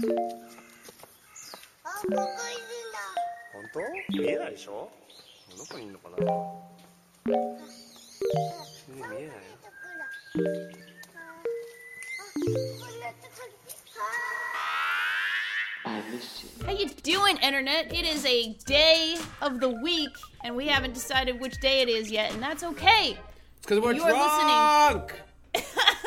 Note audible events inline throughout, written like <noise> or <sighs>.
あ、ここいるんだ。本当見えないでしょどこにいるのかな見えないよとこだ。あ、あこんなとこに。あ How you doing, Internet? It is a day of the week, and we haven't decided which day it is yet, and that's okay. Because we're You are listening. <laughs>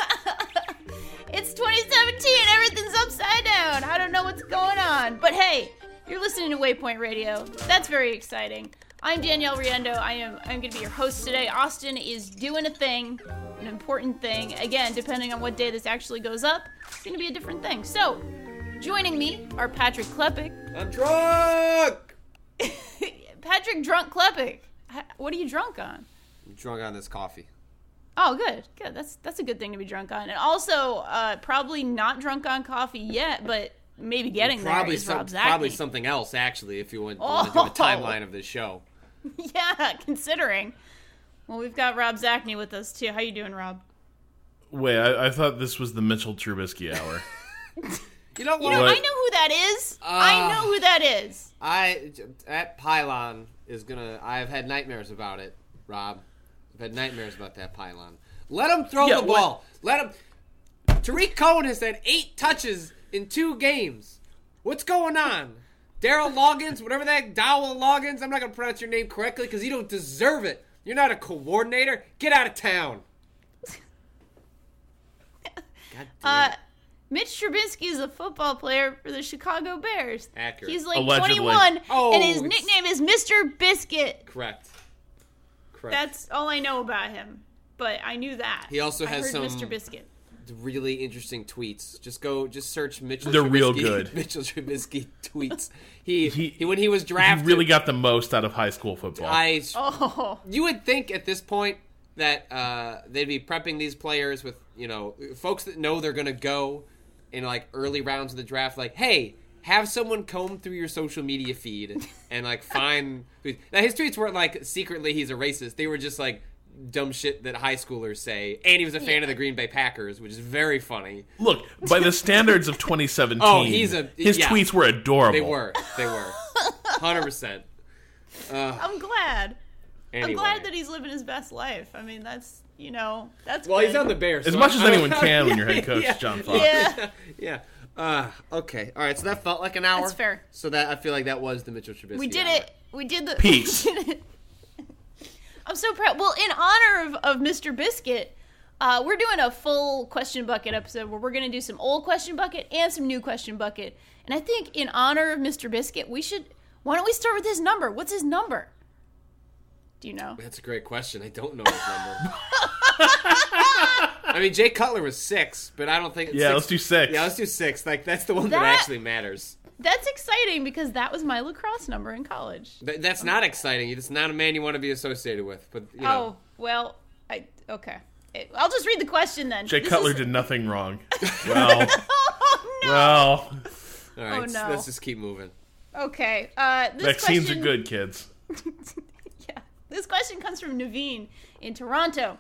It's 2017, everything's upside down. I don't know what's going on. But hey, you're listening to Waypoint Radio. That's very exciting. I'm Danielle Riendeau. I am I'm gonna be your host today. Austin is doing a thing, an important thing. Again, depending on what day this actually goes up, it's gonna be a different thing. So, joining me are Patrick Klepek. I'm drunk. <laughs> Patrick Drunk Klepek. What are you drunk on? I'm drunk on this coffee. Oh, good, good. That's that's a good thing to be drunk on, and also uh, probably not drunk on coffee yet, but maybe getting Probably there is some, Rob probably something else actually. If you want, Oh. want to do a timeline of this show. <laughs> Yeah, considering. Well, we've got Rob Zacny with us too. How you doing, Rob? Wait, I, I thought this was the Mitchell Trubisky hour. <laughs> <laughs> You know? You know, What? I know who that is. I Ah. know who that is. I that pylon is gonna. I've had nightmares about it, Rob. I've had nightmares about that pylon. Let him throw Yeah, the what- ball. Let him. Tarik Cohen has had eight touches in two games. What's going on? Daryl Loggins, whatever that Dowell Loggins. I'm not gonna pronounce your name correctly because you don't deserve it. You're not a coordinator. Get out of town. God <laughs> damn Uh, it. Mitch Trubisky is a football player for the Chicago Bears. Accurate. He's like Allegedly. 21, Oh, and his it's- nickname is Mr. Biscuit. Correct. Correct. That's all I know about him. But I knew that. He also I has heard some- Mr. Biscuit. really interesting tweets. Just go, just search Mitchell. They're Trubisky, real good. <laughs> Mitchell Trubisky tweets. <laughs> He, He- he, when he was He drafted, really got the most out of high school football. I. <laughs> Oh, You would think at this point that uh, they'd be prepping these players with you know folks that know they're gonna go in like early rounds of the draft. Like, hey, have someone comb through your social media feed and like find. <laughs> Now his tweets weren't like secretly he's a racist. They were just like dumb shit that high schoolers say. And he was a fan of the Green Bay Packers, which is very funny. Look, by the standards of 2017, <laughs> Oh, he's a- his yeah. tweets were adorable. They were. They were. <laughs> Hundred percent. I'm glad. Anyway. I'm glad that he's living his best life. I mean, that's you know, that's Well, good. he's on the Bears. As so much as I- anyone can when you're head coach, Yeah. John Fox. Yeah, Yeah. Uh, okay. All right. So that felt like an hour. That's fair. So that I feel like that was the Mitchell Trubisky. we did hour. it. We did the Peace. <laughs> did. I'm so proud. Well, in honor of, of Mr. Biscuit, uh, we're doing a full question bucket episode where we're going to do some old question bucket and some new question bucket. And I think in honor of Mr. Biscuit, we should. Why don't we start with his number? What's his number? Do you know? That's a great question. I don't know his number. <laughs> I mean, Jay Cutler was six, but I don't think. Yeah, let's do six. Yeah, let's do six. Like that's the one that, That- actually matters. That's exciting because that was my lacrosse number in college. Th- that's not exciting. It's not a man you want to be associated with. But you know, Oh well, I okay. It- I'll just read the question then. Jay This Cutler is- did nothing wrong. <laughs> <laughs> Well, Oh no. well, all right. oh, no. Let's just keep moving. Okay. Uh, this vaccines question, are good, kids. This question comes from Naveen in Toronto.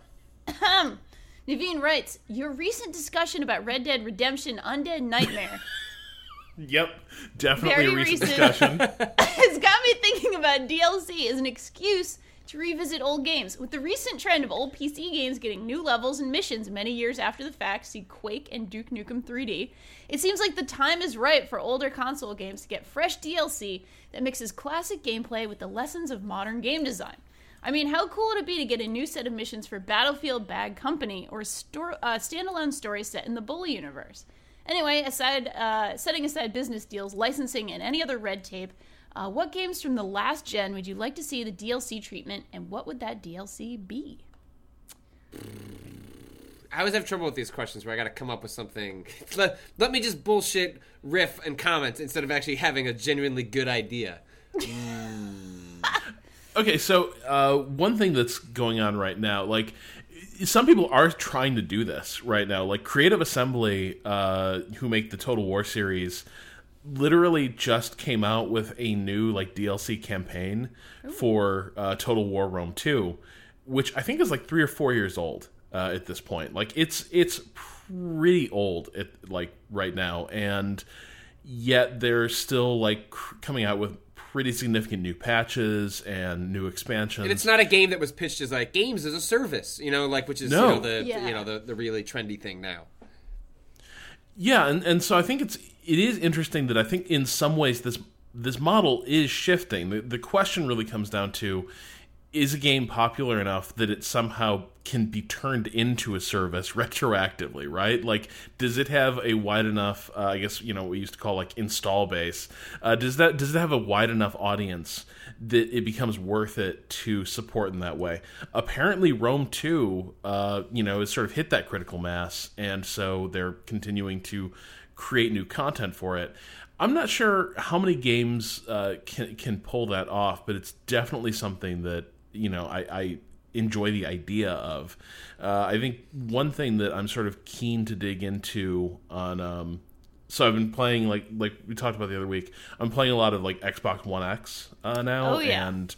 Naveen writes, "Your recent discussion about Red Dead Redemption: Undead Nightmare <laughs> Yep, definitely Very a recent recent. discussion. <laughs> has got me thinking about DLC as an excuse to revisit old games. With the recent trend of old PC games getting new levels and missions many years after the fact, see Quake and Duke Nukem 3D, it seems like the time is ripe for older console games to get fresh DLC that mixes classic gameplay with the lessons of modern game design. I mean, how cool would it be to get a new set of missions for Battlefield Bad Company or a sto- uh, standalone story set in the Bully universe? Anyway, aside uh, setting aside business deals, licensing, and any other red tape, uh, what games from the last gen would you like to see the DLC treatment, and what would that DLC be? I always have trouble with these questions where I got to come up with something. <laughs> let, let me just bullshit, riff, and comment instead of actually having a genuinely good idea. <laughs> <laughs> Okay, so uh, one thing that's going on right now, like some people are trying to do this right now. Like Creative Assembly, uh, who make the Total War series, literally just came out with a new like DLC campaign for uh, Total War Rome Two, which I think is like three or four years old uh, at this point. Like it's it's pretty old at like right now, and yet they're still like cr- coming out with pretty significant new patches and new expansions. And it's not a game that was pitched as like games as a service, you know, like which is No. you know the Yeah. you know the, the really trendy thing now. Yeah, and, and so I think it's it is interesting that I think in some ways this this model is shifting. The, the question really comes down to is a game popular enough that it somehow can be turned into a service <laughs> retroactively, right? Like, does it have a wide enough, uh, I guess, you know, what we used to call like install base? Uh, does that does it have a wide enough audience that it becomes worth it to support in that way? Apparently, Rome Two, uh, you know, has sort of hit that critical mass, and so they're continuing to create new content for it. I'm not sure how many games uh, can can pull that off, but it's definitely something that you know I, I enjoy the idea of. Uh, I think one thing that I'm sort of keen to dig into on. Um, so I've been playing like like we talked about the other week. I'm playing a lot of like Xbox One X uh, now, Oh, yeah. and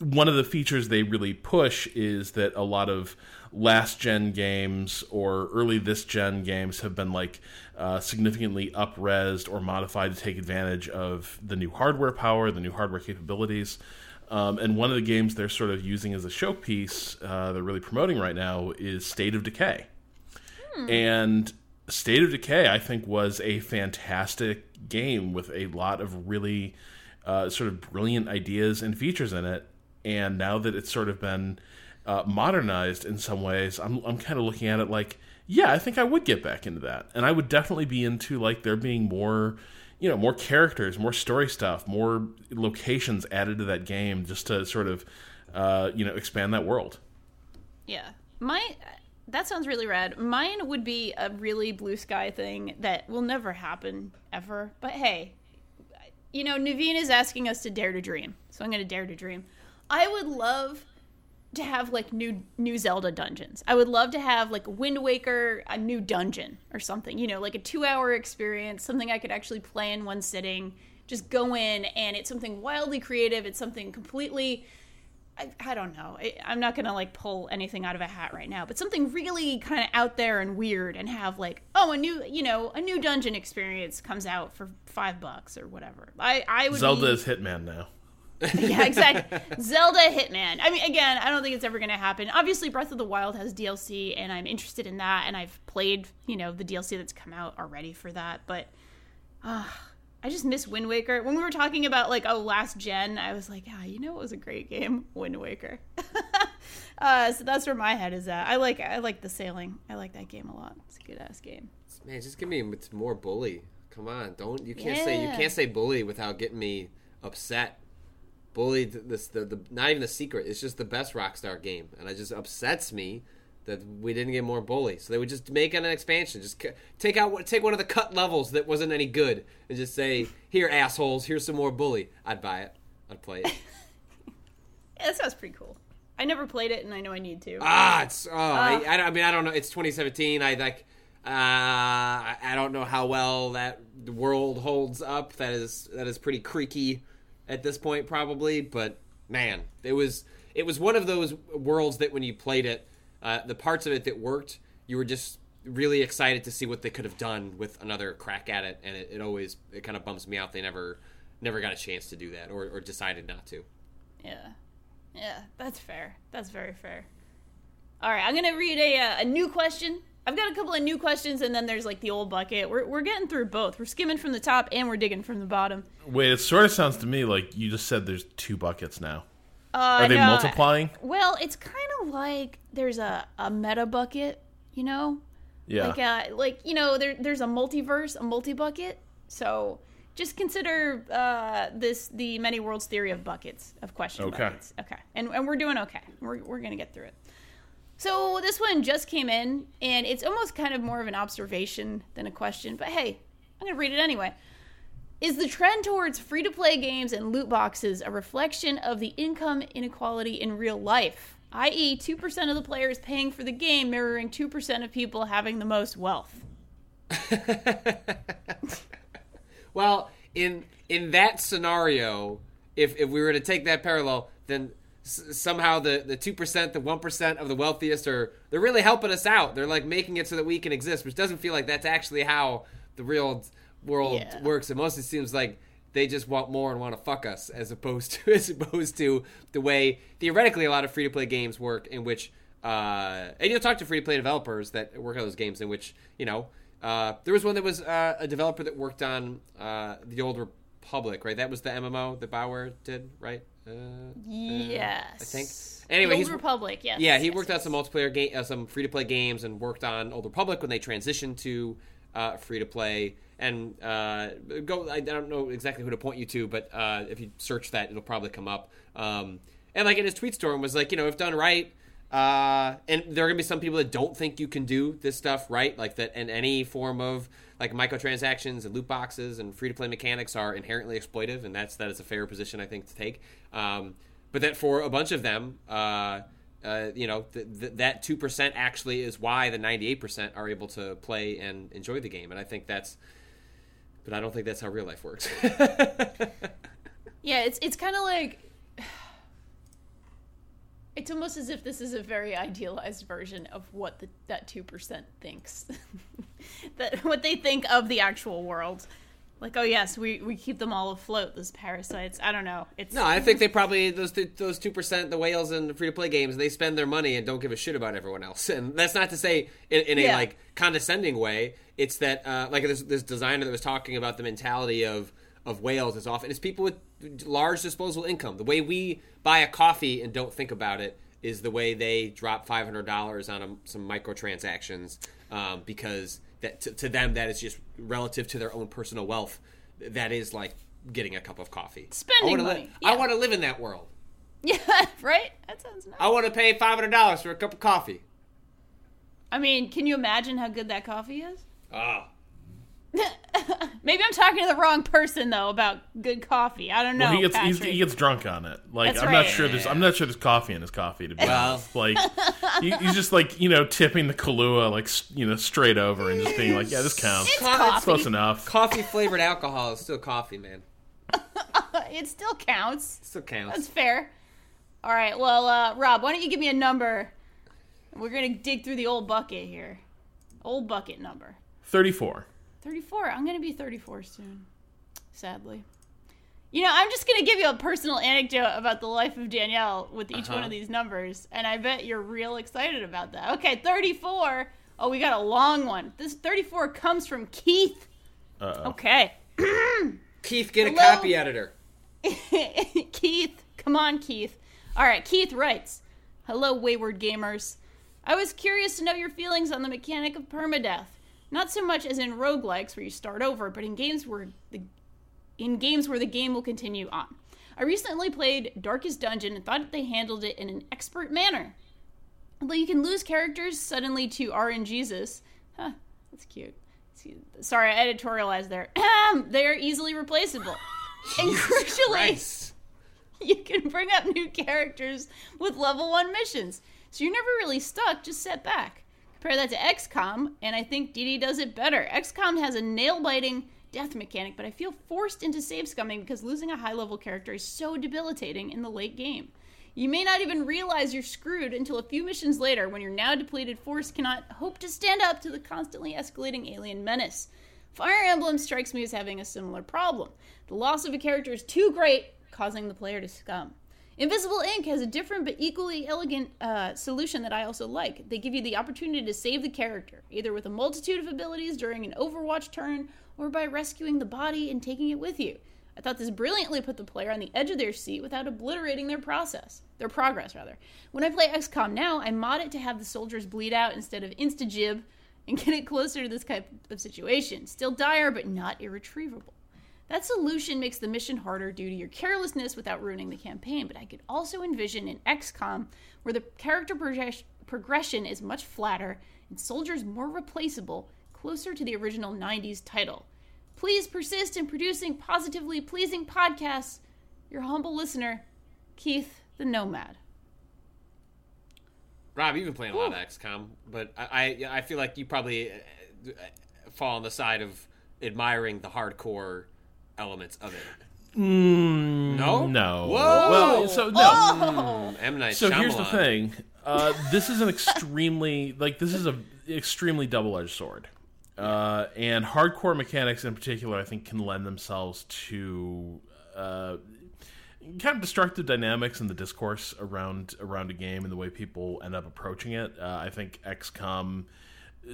one of the features they really push is that a lot of last gen games or early this gen games have been like uh, significantly upresed or modified to take advantage of the new hardware power, the new hardware capabilities. Um, and one of the games they're sort of using as a showpiece, uh, they're really promoting right now, is State of Decay. And State of Decay, I think, was a fantastic game with a lot of really uh, sort of brilliant ideas and features in it. And now that it's sort of been uh, modernized in some ways, I'm, I'm kind of looking at it like, yeah, I think I would get back into that. And I would definitely be into like there being more, you know, more characters, more story stuff, more locations added to that game just to sort of, uh, you know, expand that world. Yeah. My that sounds really rad. Mine would be a really blue sky thing that will never happen ever. But hey, you know, Naveen is asking us to dare to dream. So I'm going to dare to dream. I would love to have like new new Zelda dungeons. I would love to have like Wind Waker a new dungeon or something, you know, like a 2-hour experience, something I could actually play in one sitting. Just go in and it's something wildly creative, it's something completely I, I don't know. I, I'm not gonna like pull anything out of a hat right now, but something really kind of out there and weird, and have like, oh, a new, you know, a new dungeon experience comes out for five bucks or whatever. I, I would Zelda be, is Hitman now. <laughs> yeah, exactly. Zelda Hitman. I mean, again, I don't think it's ever going to happen. Obviously, Breath of the Wild has DLC, and I'm interested in that, and I've played, you know, the DLC that's come out already for that. But uh, I just miss Wind Waker. When we were talking about like oh last gen, I was like, yeah, you know, it was a great game, Wind Waker. <laughs> uh, so that's where my head is at. I like I like the sailing. I like that game a lot. It's a good ass game. Man, just give me it's more bully. Come on, don't you can't say you can't say bully without getting me upset. Bully, th- this the, the not even the secret. It's just the best Rockstar game, and it just upsets me that we didn't get more bully. So they would just make an expansion, just c- take out one- take one of the cut levels that wasn't any good, and just say, "Here, assholes, here's some more bully." I'd buy it. I'd play it. <laughs> Yeah, that sounds pretty cool. I never played it, and I know I need to. Ah, it's oh, I, I, I mean, I don't know. It's 2017. I like. Uh, I I don't know how well that world holds up. That is that is pretty creaky at this point, probably. But man, it was it was one of those worlds that when you played it, uh, the parts of it that worked, you were just really excited to see what they could have done with another crack at it. And it, it always it kind of bums me out. They never never got a chance to do that, or, or decided not to. Yeah. Yeah, that's fair. That's very fair. All right, I'm to read a, uh, a new question. I've got a couple of new questions, and then there's like the old bucket. We're, we're getting through both. We're skimming from the top and we're digging from the bottom. Wait, it sort of sounds to me like you just said there's two buckets now. Uh, Are they no, multiplying? Well, it's kind of like there's a, a meta bucket, you know? Yeah. Like, uh, like you know, there, there's a multiverse, a multi bucket. So just consider uh, this the many worlds theory of buckets, of question Okay. buckets. Okay. And, and we're doing okay. We're, we're going to get through it. So this one just came in, and it's almost kind of more of an observation than a question. But hey, I'm gonna read it anyway. Is the trend towards free to play games and loot boxes a reflection of the income inequality in real life? i.e., 2% of the players paying for the game mirroring 2% of people having the most wealth. <laughs> Well, in in that scenario, if if we were to take that parallel, then s- somehow the the two percent, the one percent of the wealthiest are they're really helping us out. They're like making it so that we can exist, which doesn't feel like that's actually how the real world Yeah. works. It mostly seems like they just want more and want to fuck us, as opposed to <laughs> as opposed to the way theoretically a lot of free to play games work, in which uh, and you'll talk to free to play developers that work on those games, in which you know uh, there was one that was uh, a developer that worked on uh, the Old Republic, right? That was the MMO that BioWare did, right? Uh, Yes. I think. Anyway, Old he's Republic, yes. yeah, he yes, worked yes. on some multiplayer game, uh, some free to play games, and worked on Old Republic when they transitioned to uh, free to play. And uh, go, I don't know exactly who to point you to, but uh, if you search that, it'll probably come up. Um, and like in his tweet storm was like, you know, if done right, uh, and there are gonna be some people that don't think you can do this stuff right, like that, in any form of like microtransactions and loot boxes and free to play mechanics are inherently exploitive, and that's that is a fair position I think to take. Um, but that for a bunch of them, uh, uh, you know, th- th- that two percent actually is why the ninety eight percent are able to play and enjoy the game, and I think that's. But I don't think that's how real life works. <laughs> Yeah, it's it's kind of like it's almost as if this is a very idealized version of what the, that two percent thinks, <laughs> that what they think of the actual world. Like, oh yes, we, we keep them all afloat. Those parasites. I don't know. It's No, I think they probably those th- those two percent, the whales in the free to play games, they spend their money and don't give a shit about everyone else. <laughs> And that's not to say in, in a Yeah. like condescending way. It's that uh, like this this designer that was talking about the mentality of of whales is often it's people with large disposable income. The way we buy a coffee and don't think about it is the way they drop five hundred dollars on a, some microtransactions um, because that to, to them that is just relative to their own personal wealth. That is like getting a cup of coffee. Spending I wanna money, Li- yeah. I want to live in that world. <laughs> yeah, right. That sounds nice. I want to pay five hundred dollars for a cup of coffee. I mean, can you imagine how good that coffee is? Ah, Maybe I'm talking to the wrong person though about good coffee. I don't know. Well, he gets he's, he gets drunk on it. Like That's I'm not sure there's I'm not sure there's coffee in his coffee to be Well. honest. Like he, he's just like you know tipping the Kahlua like you know straight over and just being like yeah this counts. It's Co- it's. Close enough. coffee flavored alcohol is still coffee, man. <laughs> It still counts. Still counts. That's fair. All right. Well, uh, Rob, why don't you give me a number? We're gonna dig through the old bucket here. Old bucket number. Thirty four. 34. I'm going to be 34 soon, sadly. You know, I'm just going to give you a personal anecdote about the life of Danielle with each one Uh-huh. of these numbers, and I bet you're real excited about that. Okay, 34. Oh, we got a long one. This 34 comes from Keith. Uh-oh. Okay. <clears throat> Keith, get a copy editor. <laughs> Keith, come on, Keith. All right, Keith writes Hello, wayward gamers. I was curious to know your feelings on the mechanic of permadeath. Not so much as in roguelikes where you start over, but in games where the in games where the game will continue on. I recently played Darkest Dungeon and thought they handled it in an expert manner. Although you can lose characters suddenly to RNGesus, huh, that's cute. Sorry, I editorialized there. they are easily replaceable. <laughs> and crucially, Christ. <laughs> you can bring up new characters with level 1 missions. So you're never really stuck, just set back. Compare that to XCOM, and I think DD does it better. XCOM has a nail biting death mechanic, but I feel forced into save scumming because losing a high level character is so debilitating in the late game. You may not even realize you're screwed until a few missions later when your now depleted force cannot hope to stand up to the constantly escalating alien menace. Fire Emblem strikes me as having a similar problem. The loss of a character is too great, causing the player to scum. Invisible, Inc. has a different but equally elegant uh, solution that I also like. They give you the opportunity to save the character, either with a multitude of abilities during an Overwatch turn or by rescuing the body and taking it with you. I thought this brilliantly put the player on the edge of their seat without obliterating their process, their progress rather. When I play XCOM now, I mod it to have the soldiers bleed out instead of insta-gib and <laughs> get it closer to this type of situation. Still dire, but not irretrievable. That solution makes the mission harder due to your carelessness without ruining the campaign, but I could also envision an XCOM where the character progress- progression is much flatter and soldiers more replaceable, closer to the original 90s title. Please persist in producing positively pleasing podcasts. Your humble listener, Keith the Nomad. Rob, you've been playing a lot of XCOM, but I I, I feel like you probably uh, uh, fall on the side of admiring the hardcore elements of it. no, No. Whoa! Well, so no. Oh! M Night So here's the thing. Uh, this is an extremely like this is a extremely double edged sword, uh, and hardcore mechanics in particular, I think, can lend themselves to uh, kind of destructive dynamics in the discourse around around a game and the way people end up approaching it. Uh, I think XCOM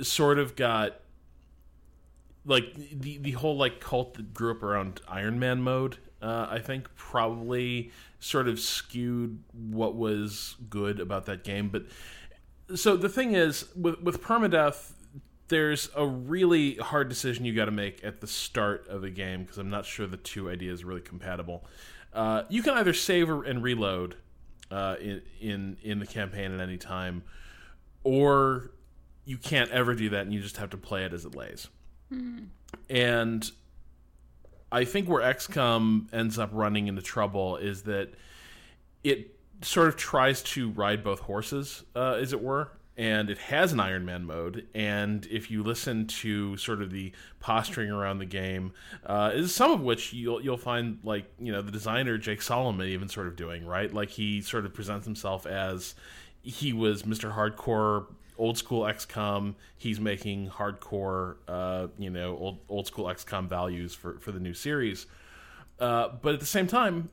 sort of got like the the whole like cult that grew up around Iron Man mode. Uh, I think probably sort of skewed what was good about that game. But so the thing is with with permadeath, there's a really hard decision you got to make at the start of a game because I'm not sure the two ideas are really compatible. Uh, you can either save and reload uh, in in in the campaign at any time, or you can't ever do that, and you just have to play it as it lays. And I think where XCOM ends up running into trouble is that it sort of tries to ride both horses, uh, as it were. And it has an Iron Man mode, and if you listen to sort of the posturing around the game, uh, is some of which you'll you'll find like you know the designer Jake Solomon even sort of doing right, like he sort of presents himself as he was Mr. Hardcore, old school XCOM. He's making hardcore, uh, you know, old old school XCOM values for for the new series. Uh, but at the same time,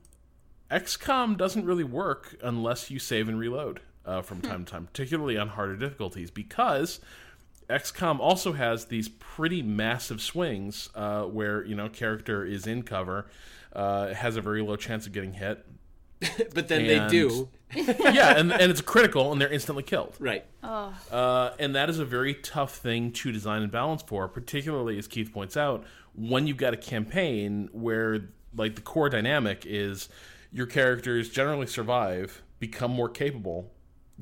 XCOM doesn't really work unless you save and reload uh, from time to time, particularly on harder difficulties, because XCOM also has these pretty massive swings uh, where you know character is in cover, uh, has a very low chance of getting hit. <laughs> but then they do <laughs> yeah, and and it's critical, and they're instantly killed. right. Uh, and that is a very tough thing to design and balance for, particularly as Keith points out, when you've got a campaign where like the core dynamic is your characters generally survive, become more capable,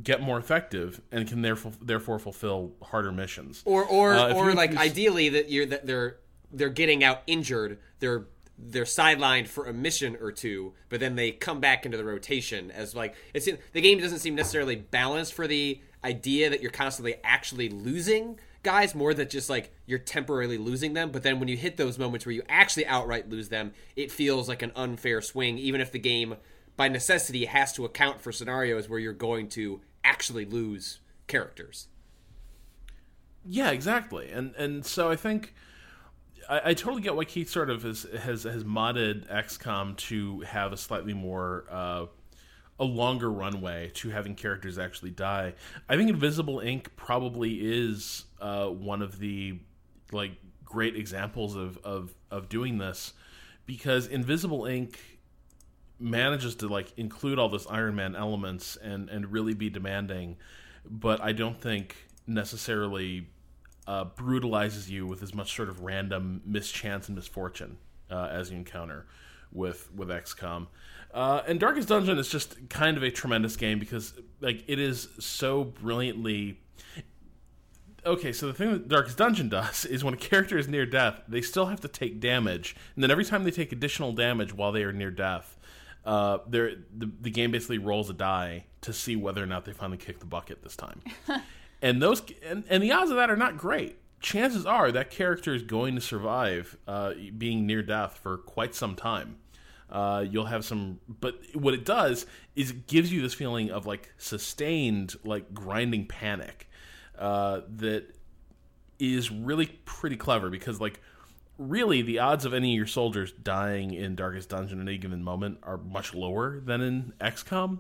get more effective, and can therefore therefore fulfill harder missions. Or or Uh, or like introduce- ideally that you're that they're they're getting out injured. They're they're sidelined for a mission or two, but then they come back into the rotation as like it's the game doesn't seem necessarily balanced for the idea that you're constantly actually losing guys more than just like you're temporarily losing them but then when you hit those moments where you actually outright lose them it feels like an unfair swing even if the game by necessity has to account for scenarios where you're going to actually lose characters Yeah, exactly. And and so I think I, I totally get why Keith sort of has has has modded XCOM to have a slightly more uh, a longer runway to having characters actually die. I think Invisible, Inc. probably is uh, one of the like great examples of of of doing this because Invisible, Inc. manages to like include all this Iron Man elements and and really be demanding, but I don't think necessarily uh, brutalizes you with as much sort of random mischance and misfortune uh, as you encounter with with XCOM. Uh, and Darkest Dungeon is just kind of a tremendous game because like it is so brilliantly okay, so the thing that Darkest Dungeon does <laughs> is when a character is near death, they still have to take damage, and then every time they take additional damage while they are near death, uh, the the game basically rolls a die to see whether or not they finally kick the bucket this time. <laughs> and those and, and the odds of that are not great. Chances are that character is going to survive uh, being near death for quite some time. Uh, you'll have some, but what it does is it gives you this feeling of like sustained, like grinding panic uh, that is really pretty clever because like really the odds of any of your soldiers dying in darkest dungeon at any given moment are much lower than in xcom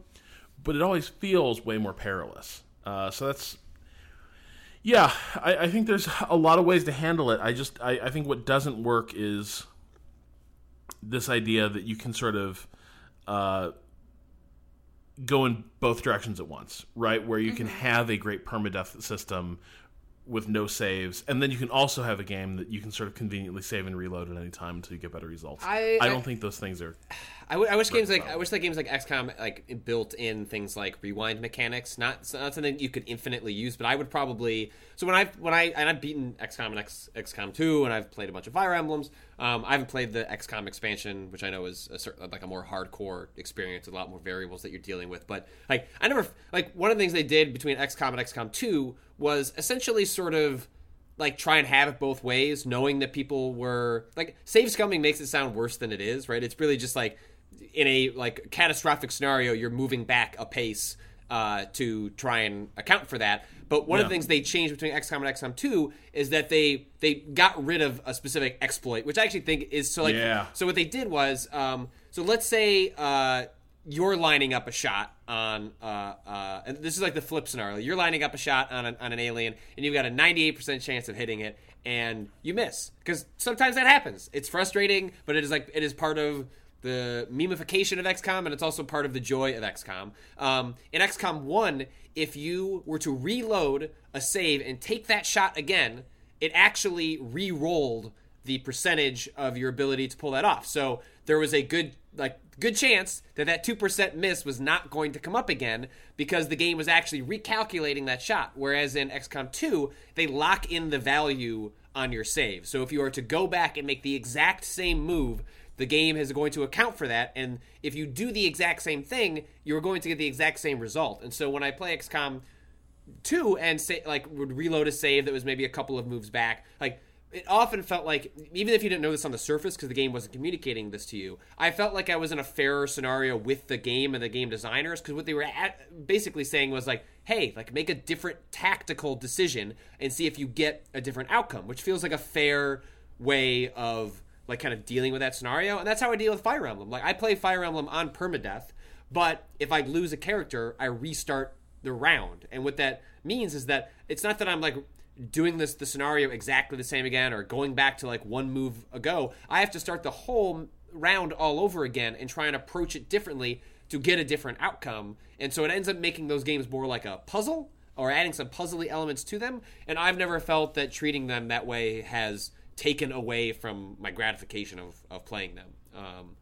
but it always feels way more perilous uh, so that's yeah I, I think there's a lot of ways to handle it i just I, I think what doesn't work is this idea that you can sort of uh, go in both directions at once, right? Where you can have a great permadeath system with no saves, and then you can also have a game that you can sort of conveniently save and reload at any time until you get better results. I I- don't think those things are. I, w- I wish games like I wish that games like XCOM like built in things like rewind mechanics. Not not something you could infinitely use, but I would probably. So when I when I and I've beaten XCOM and X, XCOM two, and I've played a bunch of Fire Emblems. Um, I haven't played the XCOM expansion, which I know is a like a more hardcore experience, with a lot more variables that you're dealing with. But like I never like one of the things they did between XCOM and XCOM two was essentially sort of like try and have it both ways, knowing that people were like save scumming makes it sound worse than it is, right? It's really just like in a like catastrophic scenario, you're moving back a pace uh, to try and account for that. But one of the things they changed between XCOM and XCOM 2 is that they they got rid of a specific exploit, which I actually think is so like Yeah. so what they did was um, so let's say uh, you're lining up a shot on uh, uh, and this is like the flip scenario. You're lining up a shot on an, on an alien and you've got a 98% chance of hitting it and you miss because sometimes that happens. It's frustrating, but it is like it is part of the memification of XCOM, and it's also part of the joy of XCOM. Um, in XCOM 1, if you were to reload a save and take that shot again, it actually re rolled the percentage of your ability to pull that off. So there was a good, like, good chance that that 2% miss was not going to come up again because the game was actually recalculating that shot. Whereas in XCOM 2, they lock in the value on your save. So if you are to go back and make the exact same move, the game is going to account for that and if you do the exact same thing you're going to get the exact same result. And so when i play xcom 2 and say like would reload a save that was maybe a couple of moves back like it often felt like even if you didn't know this on the surface because the game wasn't communicating this to you i felt like i was in a fairer scenario with the game and the game designers because what they were at, basically saying was like hey like make a different tactical decision and see if you get a different outcome which feels like a fair way of like kind of dealing with that scenario. And that's how i deal with fire emblem. Like i play fire emblem on permadeath but if i lose a character i restart the round. And what that means is that it's not that i'm like doing this the scenario exactly the same again or going back to like one move ago. I have to start the whole round all over again and try and approach it differently to get a different outcome. And so it ends up making those games more like a puzzle or adding some puzzly elements to them. And i've never felt that treating them that way has taken away from my gratification of, of playing them um,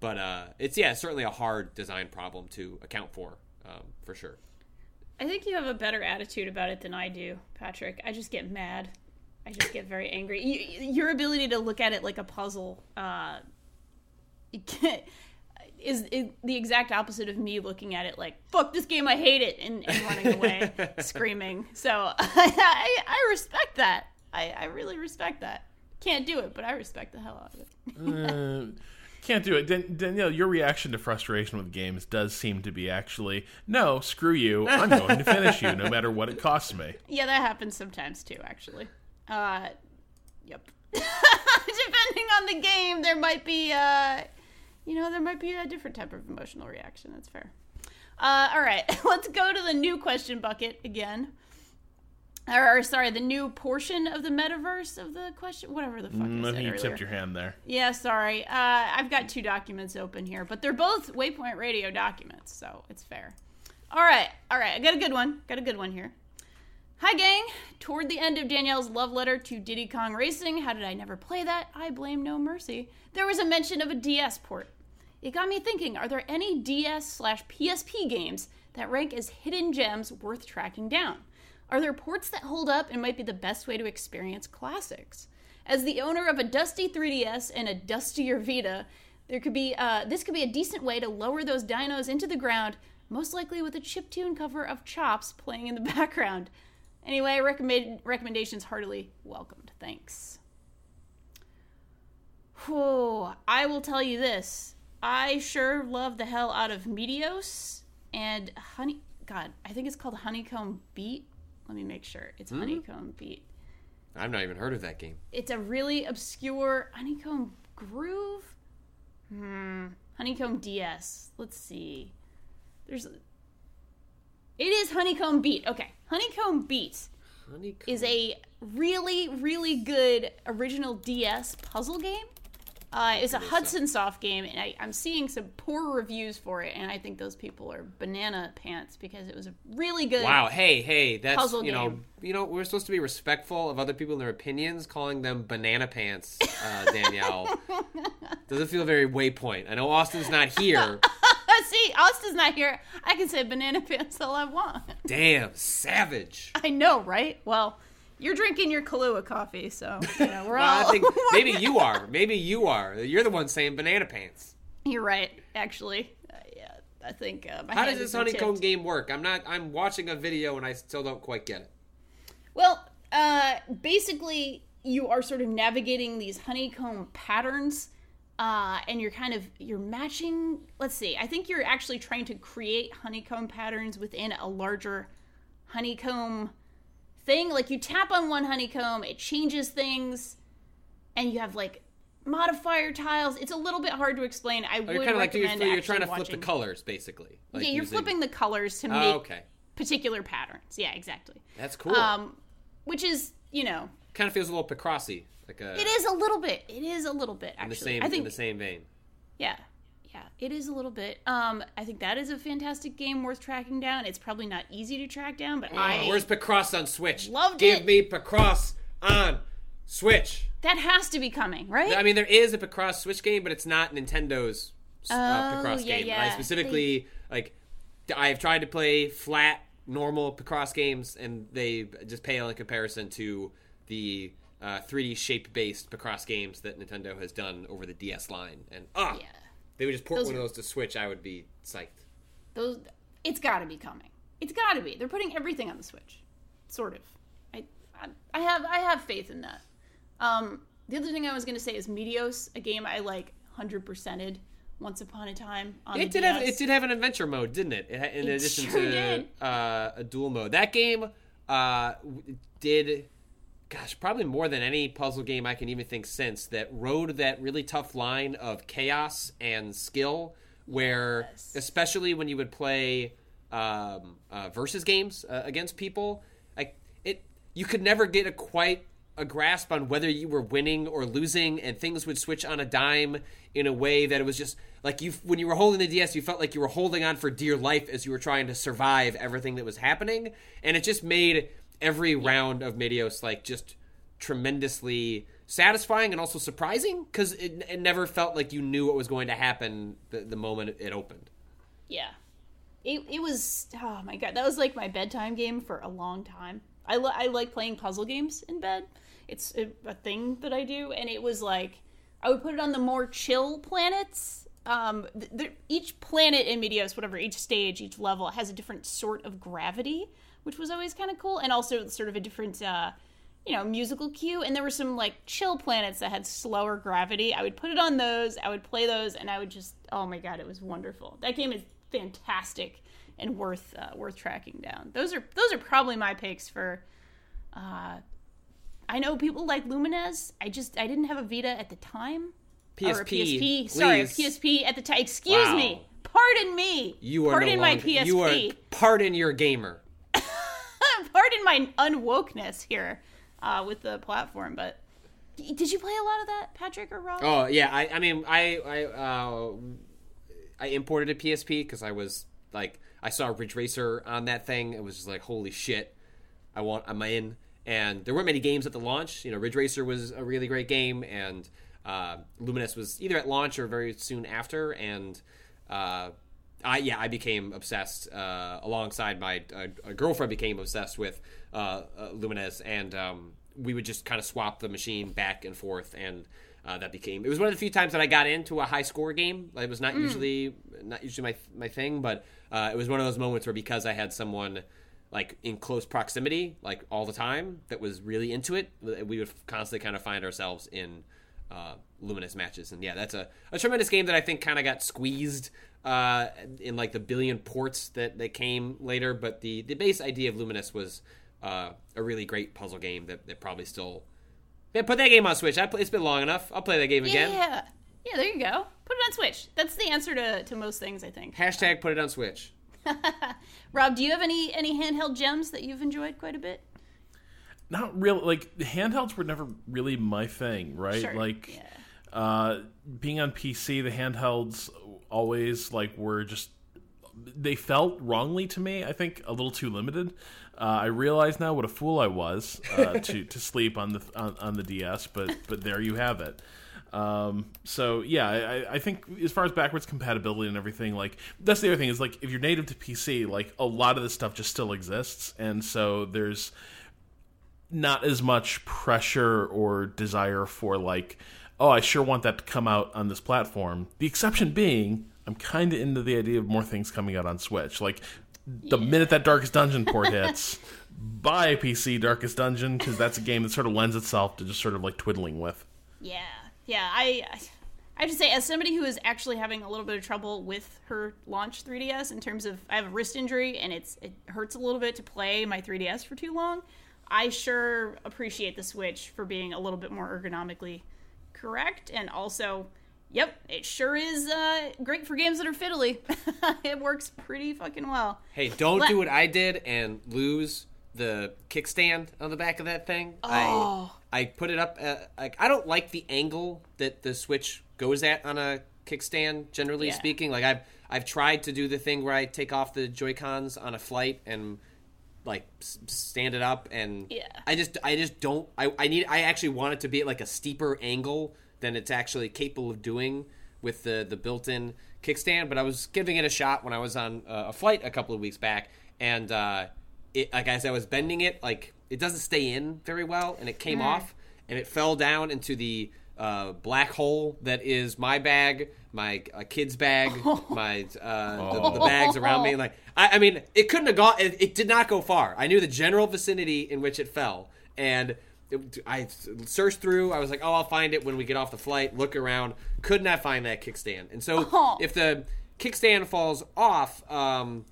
but uh, it's yeah certainly a hard design problem to account for um, for sure I think you have a better attitude about it than I do, Patrick. I just get mad. I just get very angry. You, your ability to look at it like a puzzle uh, <laughs> is, is the exact opposite of me looking at it like "fuck this game, I hate it" and, and running away, <laughs> screaming. So I, <laughs> I, I respect that. I, I really respect that. Can't do it, but I respect the hell out of it. Uh, can't do it. Dan- Danielle, your reaction to frustration with games does seem to be actually, no, screw you. I'm going to finish you no matter what it costs me. <laughs> Yeah, that happens sometimes too, actually. Uh, yep. <laughs> Depending on the game, there might be, uh, you know, there might be a different type of emotional reaction. That's fair. Uh, all right, <laughs> let's go to the new question bucket again. Or, or, sorry, the new portion of the metaverse of the question, whatever the fuck Mm, I I said think you earlier. tipped your hand there. Yeah, sorry. Uh, I've got two documents open here, but they're both Waypoint Radio documents, so it's fair. All right, all right. I got a good one. Got a good one here. Hi, gang. Toward the end of Danielle's love letter to Diddy Kong Racing, how did I never play that? I blame no mercy. There was a mention of a DS port. It got me thinking are there any DS slash PSP games that rank as hidden gems worth tracking down? Are there ports that hold up and might be the best way to experience classics? As the owner of a dusty 3DS and a dustier Vita, there could be uh, this could be a decent way to lower those dinos into the ground, most likely with a chiptune cover of Chops playing in the <laughs> background. Anyway, recommend, recommendations heartily welcomed. Thanks. Whew, I will tell you this. I sure love the hell out of Meteos and Honey. God, I think it's called Honeycomb Beat. Let me make sure. It's Honeycomb Beat. i've not even heard of that game It's a really obscure Honeycomb Groove. Hmm. Honeycomb DS. Let's see. There's. It is Honeycomb Beat. Okay. Honeycomb Beat Honeycomb. is a really, really good original DS puzzle game. Uh, it's a Hudson Soft game, and I, I'm seeing some poor reviews for it, and I think those people are banana pants because it was a really good. Wow, hey, hey, that's Puzzle you know, game. you know, we're supposed to be respectful of other people and their opinions. Calling them banana pants, uh, <laughs> Danielle, doesn't feel very waypoint. I know Austin's not here. <laughs> See, Austin's not here. I can say banana pants all I want. Damn, savage. I know, right? Well, you're drinking your Kahlua coffee, so you know, we're Well, all. I think <laughs> maybe <laughs> you are. Maybe you are. You're the one saying banana pants. You're right, actually. Uh, yeah, I think. Uh, How does this honeycomb tipped. game work? I'm not. I'm watching a video and I still don't quite get it. Well, uh, basically, you are sort of navigating these honeycomb patterns, uh, and you're kind of you're matching. Let's see. I think you're actually trying to create honeycomb patterns within a larger honeycomb thing. Like you tap on one honeycomb, it changes things, and you have like modifier tiles. It's a little bit hard to explain. I Or would kind of like you're, you're trying to actually flip the colors, basically. Like yeah, you're using- flipping the colors to Oh, make okay, particular patterns. Yeah, exactly. that's cool. Um, which is you know kind of feels a little Picrossy, like a It is a little bit. It is a little bit in the same I think in the same vein. yeah. Yeah, it is a little bit. Um I think that is a fantastic game worth tracking down. It's probably not easy to track down, but I Oh, Where's Picross on Switch? Loved Give it. me Picross on Switch. that has to be coming, right? I mean, there is a Picross Switch game, but it's not Nintendo's uh, Oh, Picross yeah, game. yeah. I specifically like. I've tried to play flat, normal Picross games, and they just pale in comparison to the uh, 3D shape-based Picross games that Nintendo has done over the DS line. And ah, yeah. They would just port Those one of those to Switch. I would be psyched. Those it's got to be coming. It's got to be. They're putting everything on the Switch. Sort of. I I, I have I have faith in that. Um the other thing I was going to say is Meteos, a game I like 100%ed once upon a time on It did have it did have an adventure mode, didn't it? it in It addition sure to. Uh, a dual mode, that game uh, did, gosh, probably more than any puzzle game I can even think since that rode that really tough line of chaos and skill, where Yes. especially when you would play um, uh, versus games uh, against people, like it, you could never get a quite a grasp on whether you were winning or losing, and things would switch on a dime in a way that it was just like you when you were holding the DS, you felt like you were holding on for dear life as you were trying to survive everything that was happening, and it just made every round of Meteos like just tremendously satisfying and also surprising because it, it never felt like you knew what was going to happen the, the moment it opened. Yeah. It, it was oh my god that was like my bedtime game for a long time. I li- I like playing puzzle games in bed. It's a, a thing that I do, and it was like I would put it on the more chill planets. Um, th- th- each planet in Meteos, whatever, each stage, each level has a different sort of gravity, which was always kind of cool, and also sort of a different, uh, you know, musical cue. And there were some like chill planets that had slower gravity. I would put it on those. I would play those, and I would just, oh my god, it was wonderful. That game is fantastic and worth uh, worth tracking down. Those are those are probably my picks for. Uh, I know people like Lumines. I just I didn't have a Vita at the time. or a PSP, PSP. Sorry, a. PSP at the time. Excuse Wow. me. Pardon me. You are Pardon no my longer, PSP. You are pardon your gamer. Pardon my unwokeness here uh, with the platform. But did you play a lot of that, Patrick or Rob? Oh yeah, I, I mean I I uh, I imported a PSP because I was like I saw Ridge Racer on that thing. It was just like holy shit, I want I'm in. And there weren't many games at the launch. You know, Ridge Racer was a really great game, and uh, Lumines was either at launch or very soon after. And uh, I yeah, I became obsessed uh, alongside my uh, girlfriend became obsessed with uh, uh, Lumines, and um, we would just kind of swap the machine back and forth, and uh, that became it was one of the few times that I got into a high score game. It was not usually not usually my my thing, but uh, it was one of those moments where because I had someone like in close proximity, like all the time, that was really into it, we would constantly kind of find ourselves in uh, Lumines matches. And yeah, that's a, a tremendous game that I think kind of got squeezed uh, in like the billion ports that, that came later. But the, the base idea of Lumines was uh, a really great puzzle game that, that probably still. Yeah, put that game on Switch. I play, it's been long enough. I'll play that game again. Yeah. Yeah, there you go. Put it on Switch. That's the answer to, to most things, I think. Hashtag put it on Switch. <laughs> Rob, do you have any any handheld gems that you've enjoyed quite a bit? Not really. Like handhelds were never really my thing, right? Sure. Like, yeah. Uh, being on PC, the handhelds always like were just they felt wrongly to me. I think a little too limited. Uh, I realize now what a fool I was uh, <laughs> to to sleep on the on, on the DS, but but there you have it. Um, so yeah, I, I think as far as backwards compatibility and everything, like that's the other thing is like if you're native to PC, like a lot of this stuff just still exists, and so there's not as much pressure or desire for like, oh, I sure want that to come out on this platform. The exception being, I'm kind of into the idea of more things coming out on Switch. Like the minute that Darkest Dungeon port hits, <laughs> buy a PC Darkest Dungeon because that's a game that sort of lends itself to just sort of like twiddling with. Yeah, yeah. I I have to say, as somebody who is actually having a little bit of trouble with her launch 3DS in terms of I have a wrist injury and it's it hurts a little bit to play my 3DS for too long. I sure appreciate the Switch for being a little bit more ergonomically correct and also. Yep, it sure is uh, great for games that are fiddly. <laughs> it works pretty fucking well. Hey, don't Let- do what I did and lose the kickstand on the back of that thing. Oh. I I put it up. Uh, like I don't like the angle that the Switch goes at on a kickstand. Generally Yeah. speaking, like I've I've tried to do the thing where I take off the Joy Cons on a flight and like stand it up, and Yeah. I just I just don't. I I need. I actually want it to be at like a steeper angle than it's actually capable of doing with the the built-in kickstand. But I was giving it a shot when I was on uh, a flight a couple of weeks back, and uh, it like as I was bending it, like it doesn't stay in very well, and it came off, and it fell down into the uh, black hole that is my bag, my uh, kid's bag, <laughs> my uh, the, the bags around me. <laughs> Like I, I mean, it couldn't have gone. It, it did not go far. I knew the general vicinity in which it fell, and it, I searched through. I was like, oh, I'll find it when we get off the flight. Look around. Could not find that kickstand. And so <laughs> Oh. if the kickstand falls off, um,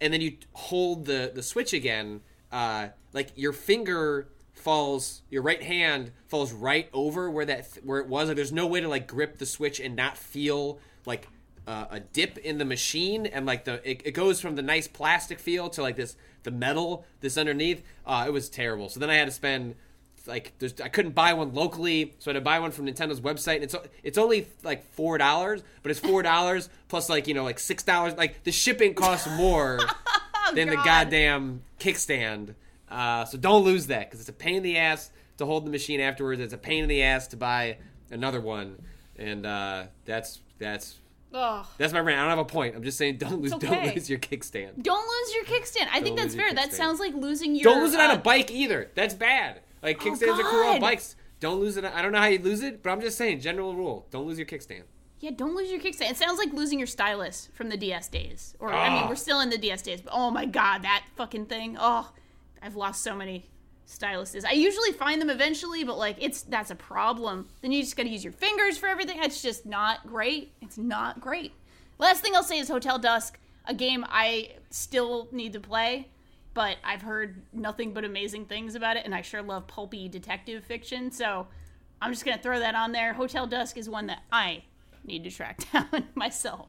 and then you hold the the switch again, uh, like your finger falls, your right hand falls right over where that where it was. Like there's no way to like grip the switch and not feel like uh, a dip in the machine, and like the it, it goes from the nice plastic feel to like this the metal this underneath. Uh, it was terrible. So then I had to spend like there's I couldn't buy one locally, so I had to buy one from Nintendo's website. And it's it's only like four dollars, but it's four dollars <laughs> plus like you know like six dollars. Like the shipping costs more <laughs> than the goddamn kickstand. Uh, so don't lose that because it's a pain in the ass to hold the machine afterwards. It's a pain in the ass to buy another one, and uh, that's that's Ugh. that's my rant. I don't have a point. I'm just saying don't lose It's don't lose your kickstand. Don't lose your kickstand. I think Don't that's fair. That sounds like losing your. Don't lose it on uh, a bike either. That's bad. Like kickstands are cool on bikes. Don't lose it. I don't know how you lose it, but I'm just saying general rule. Don't lose your kickstand. Yeah, don't lose your kickstand. It sounds like losing your stylus from the DS days. Or I mean, we're still in the DS days, but oh my god, that fucking thing. Oh, I've lost so many styluses. I usually find them eventually, but like it's that's a problem. Then you just got to use your fingers for everything. It's just not great. It's not great. Last thing I'll say is Hotel Dusk, a game I still need to play, but I've heard nothing but amazing things about it, and I sure love pulpy detective fiction. So I'm just gonna throw that on there. Hotel Dusk is one that I need to track <laughs> down myself.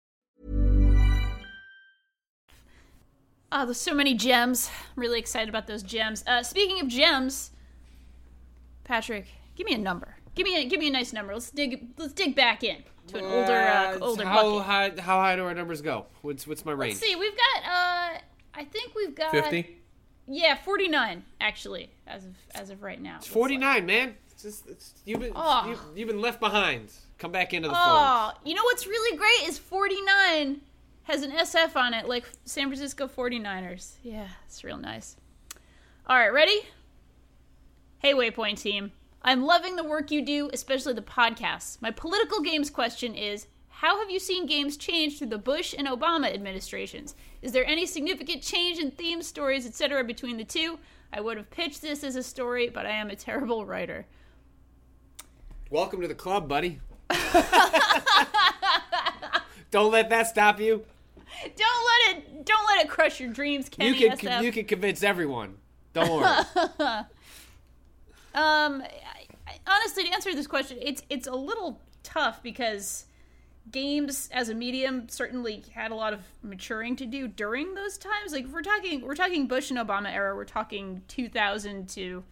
Oh, there's so many gems. I'm really excited about those gems. Uh, speaking of gems, Patrick, give me a number. Give me a give me a nice number. Let's dig let's dig back in to an older uh, older how bucket. high how high do our numbers go? What's what's my range? Let's see. We've got uh, I think we've got Fifty. Yeah, 49 actually as of as of right now. Forty nine, man. It's just it's, you've been Oh. you, you've been left behind. Come back into the fold. Oh, you know what's really great is 49 has an SF on it, like San Francisco 49ers. Yeah, it's real nice. All right, ready? Hey, Waypoint team. I'm loving the work you do, especially the podcasts. My political games question is How have you seen games change through the Bush and Obama administrations? Is there any significant change in themes, stories, etc. between the two? I would have pitched this as a story, but I am a terrible <laughs> writer. Welcome to the club, buddy. <laughs> Don't let that stop you. Don't let it. Don't let it crush your dreams, Kenny. You can SF. you can convince everyone. Don't worry. <laughs> Um, I, I, honestly, to answer this question, it's it's a little tough because games as a medium certainly had a lot of maturing to do during those times. Like if we're talking, we're talking Bush and Obama era. We're talking 2000 to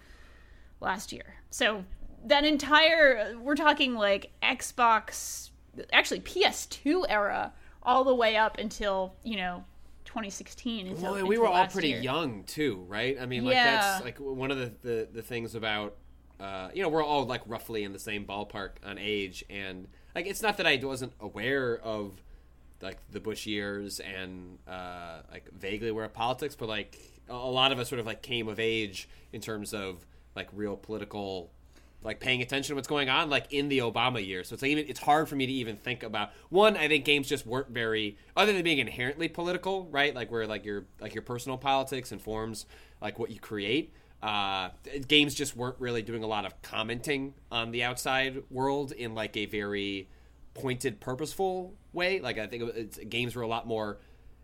last year. So that entire, we're talking like Xbox, actually PS2 era, all the way up until you know 2016. Until, Well, we were all pretty year. young too, right? I mean, like Yeah. that's like one of the the, the things about uh, you know we're all like roughly in the same ballpark on age, and like it's not that I wasn't aware of like the Bush years and uh, like vaguely aware of politics, but like a a lot of us sort of like came of age in terms of like real political like paying attention to what's going on like in the Obama years. So it's like even it's hard for me to even think about one, I think games just weren't very other than being inherently political, right? Like where like your like your personal politics informs like what you create. Uh, games just weren't really doing a lot of commenting on the outside world in like a very pointed, purposeful way. Like I think it's, games were a lot more.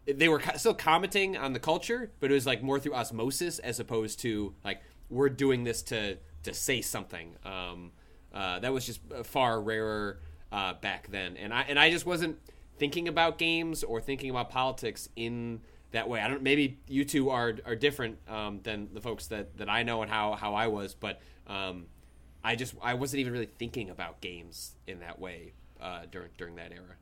They were still commenting on the culture, but it was like more through osmosis as opposed to like we're doing this to to say something. Um, uh, that was just far rarer uh, back then, and I and I just wasn't thinking about games or thinking about politics in that way. I don't. Maybe you two are are different um, than the folks that, that I know and how how I was, but um, I just I wasn't even really thinking about games in that way uh, during during that era.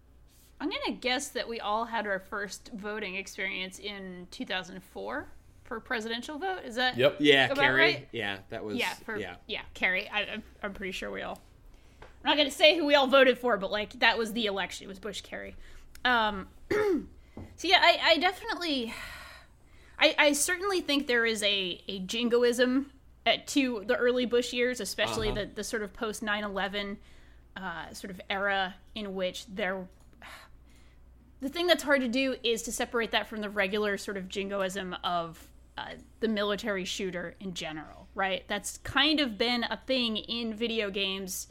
I'm gonna guess that we all had our first voting experience in 2004 for presidential vote. Is that Yep. Yeah, about Kerry. right? Yeah, that was. Yeah, for yeah. yeah, Kerry. I, I'm, I'm pretty sure we all. I'm not gonna say who we all voted for, but like that was the election. It was Bush Kerry. Um, <clears throat> so yeah, I, I definitely, I, I certainly think there is a a jingoism at, to the early Bush years, especially Uh-huh. the the sort of post 9/11 uh, sort of era in which there. The thing that's hard to do is to separate that from the regular sort of jingoism of uh, the military shooter in general, right? That's kind of been a thing in video games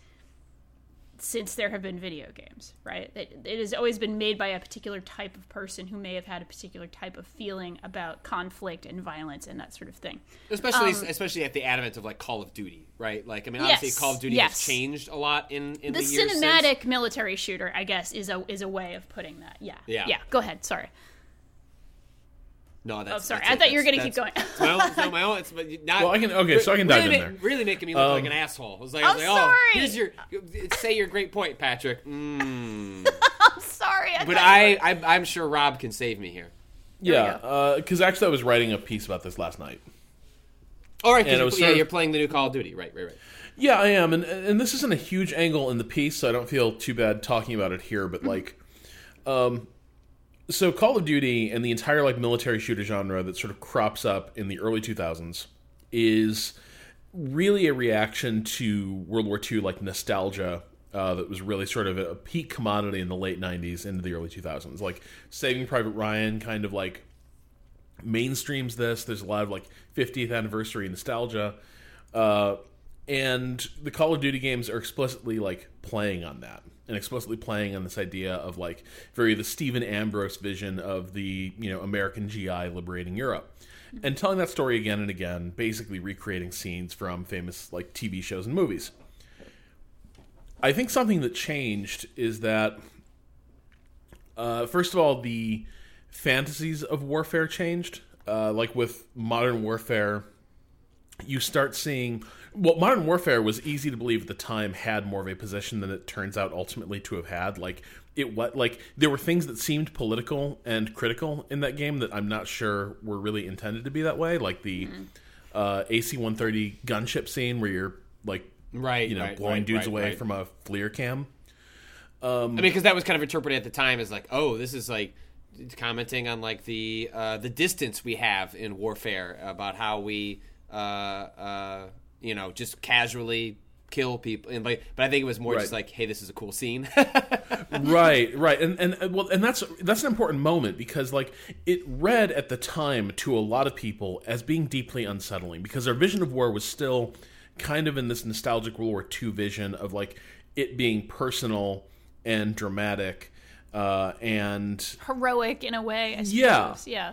since there have been video games, right? It, it has always been made by a particular type of person who may have had a particular type of feeling about conflict and violence and that sort of thing. Especially, especially at the advent of like Call of Duty, right? Like, I mean, obviously, Um, Yes, Call of Duty yes. has changed a lot in in The, the, years since. cinematic military shooter, I guess, is a is a way of putting that. Yeah. Yeah. Yeah. Go ahead. Sorry. No, that's. Oh, sorry. that's I thought you were gonna keep going. it's <laughs> my own. It's my own. It's but not. Well, I can- okay, so I can dive really in there. Really making me look like Um, an asshole. I was like, I was I'm like, sorry. oh, here's your. Say your great point, Patrick. Mm. <laughs> I'm sorry. I But I, I, I'm sure Rob can save me here. Yeah, because actually, I was writing a piece about this last night. All right, And it you're, was yeah, of- you're playing the new Call of Duty, right? Right, right. Yeah, I am, and and this isn't a huge angle in the piece, so I don't feel too bad talking about it here. But like, um, so Call of Duty and the entire like military shooter genre that sort of crops up in the early 2000s is really a reaction to World War II like nostalgia. Uh, that was really sort of a peak commodity in the late 90s into the early 2000s. Like Saving Private Ryan kind of like mainstreams this. There's a lot of like 50th anniversary nostalgia. Uh, and the Call of Duty games are explicitly like playing on that and explicitly playing on this idea of like very the Stephen Ambrose vision of the you know American GI liberating Europe. And telling that story again and again basically recreating scenes from famous like TV shows and movies. I think something that changed is that uh, first of all the fantasies of warfare changed. Uh, like with modern warfare you start seeing well modern warfare was easy to believe at the time had more of a position than it turns out ultimately to have had. Like it what like there were things that seemed political and critical in that game that i'm not sure were really intended to be that way. Like the uh, ac-130 gunship scene where you're like Right, you know right, blowing right, dudes right, away right. from a FLIR cam. I mean, because that was kind of interpreted at the time as like, oh, this is like commenting on like the uh, the distance we have in warfare about how we, uh, uh, you know, just casually kill people. And like, but I think it was more just like, hey, this is a cool scene. <laughs> right right and and well and that's that's an important moment because like it read at the time to a lot of people as being deeply unsettling because our vision of war was still kind of in this nostalgic World War II vision of like it being personal and dramatic uh, and Heroic in a way. I suppose. Yeah. Yeah.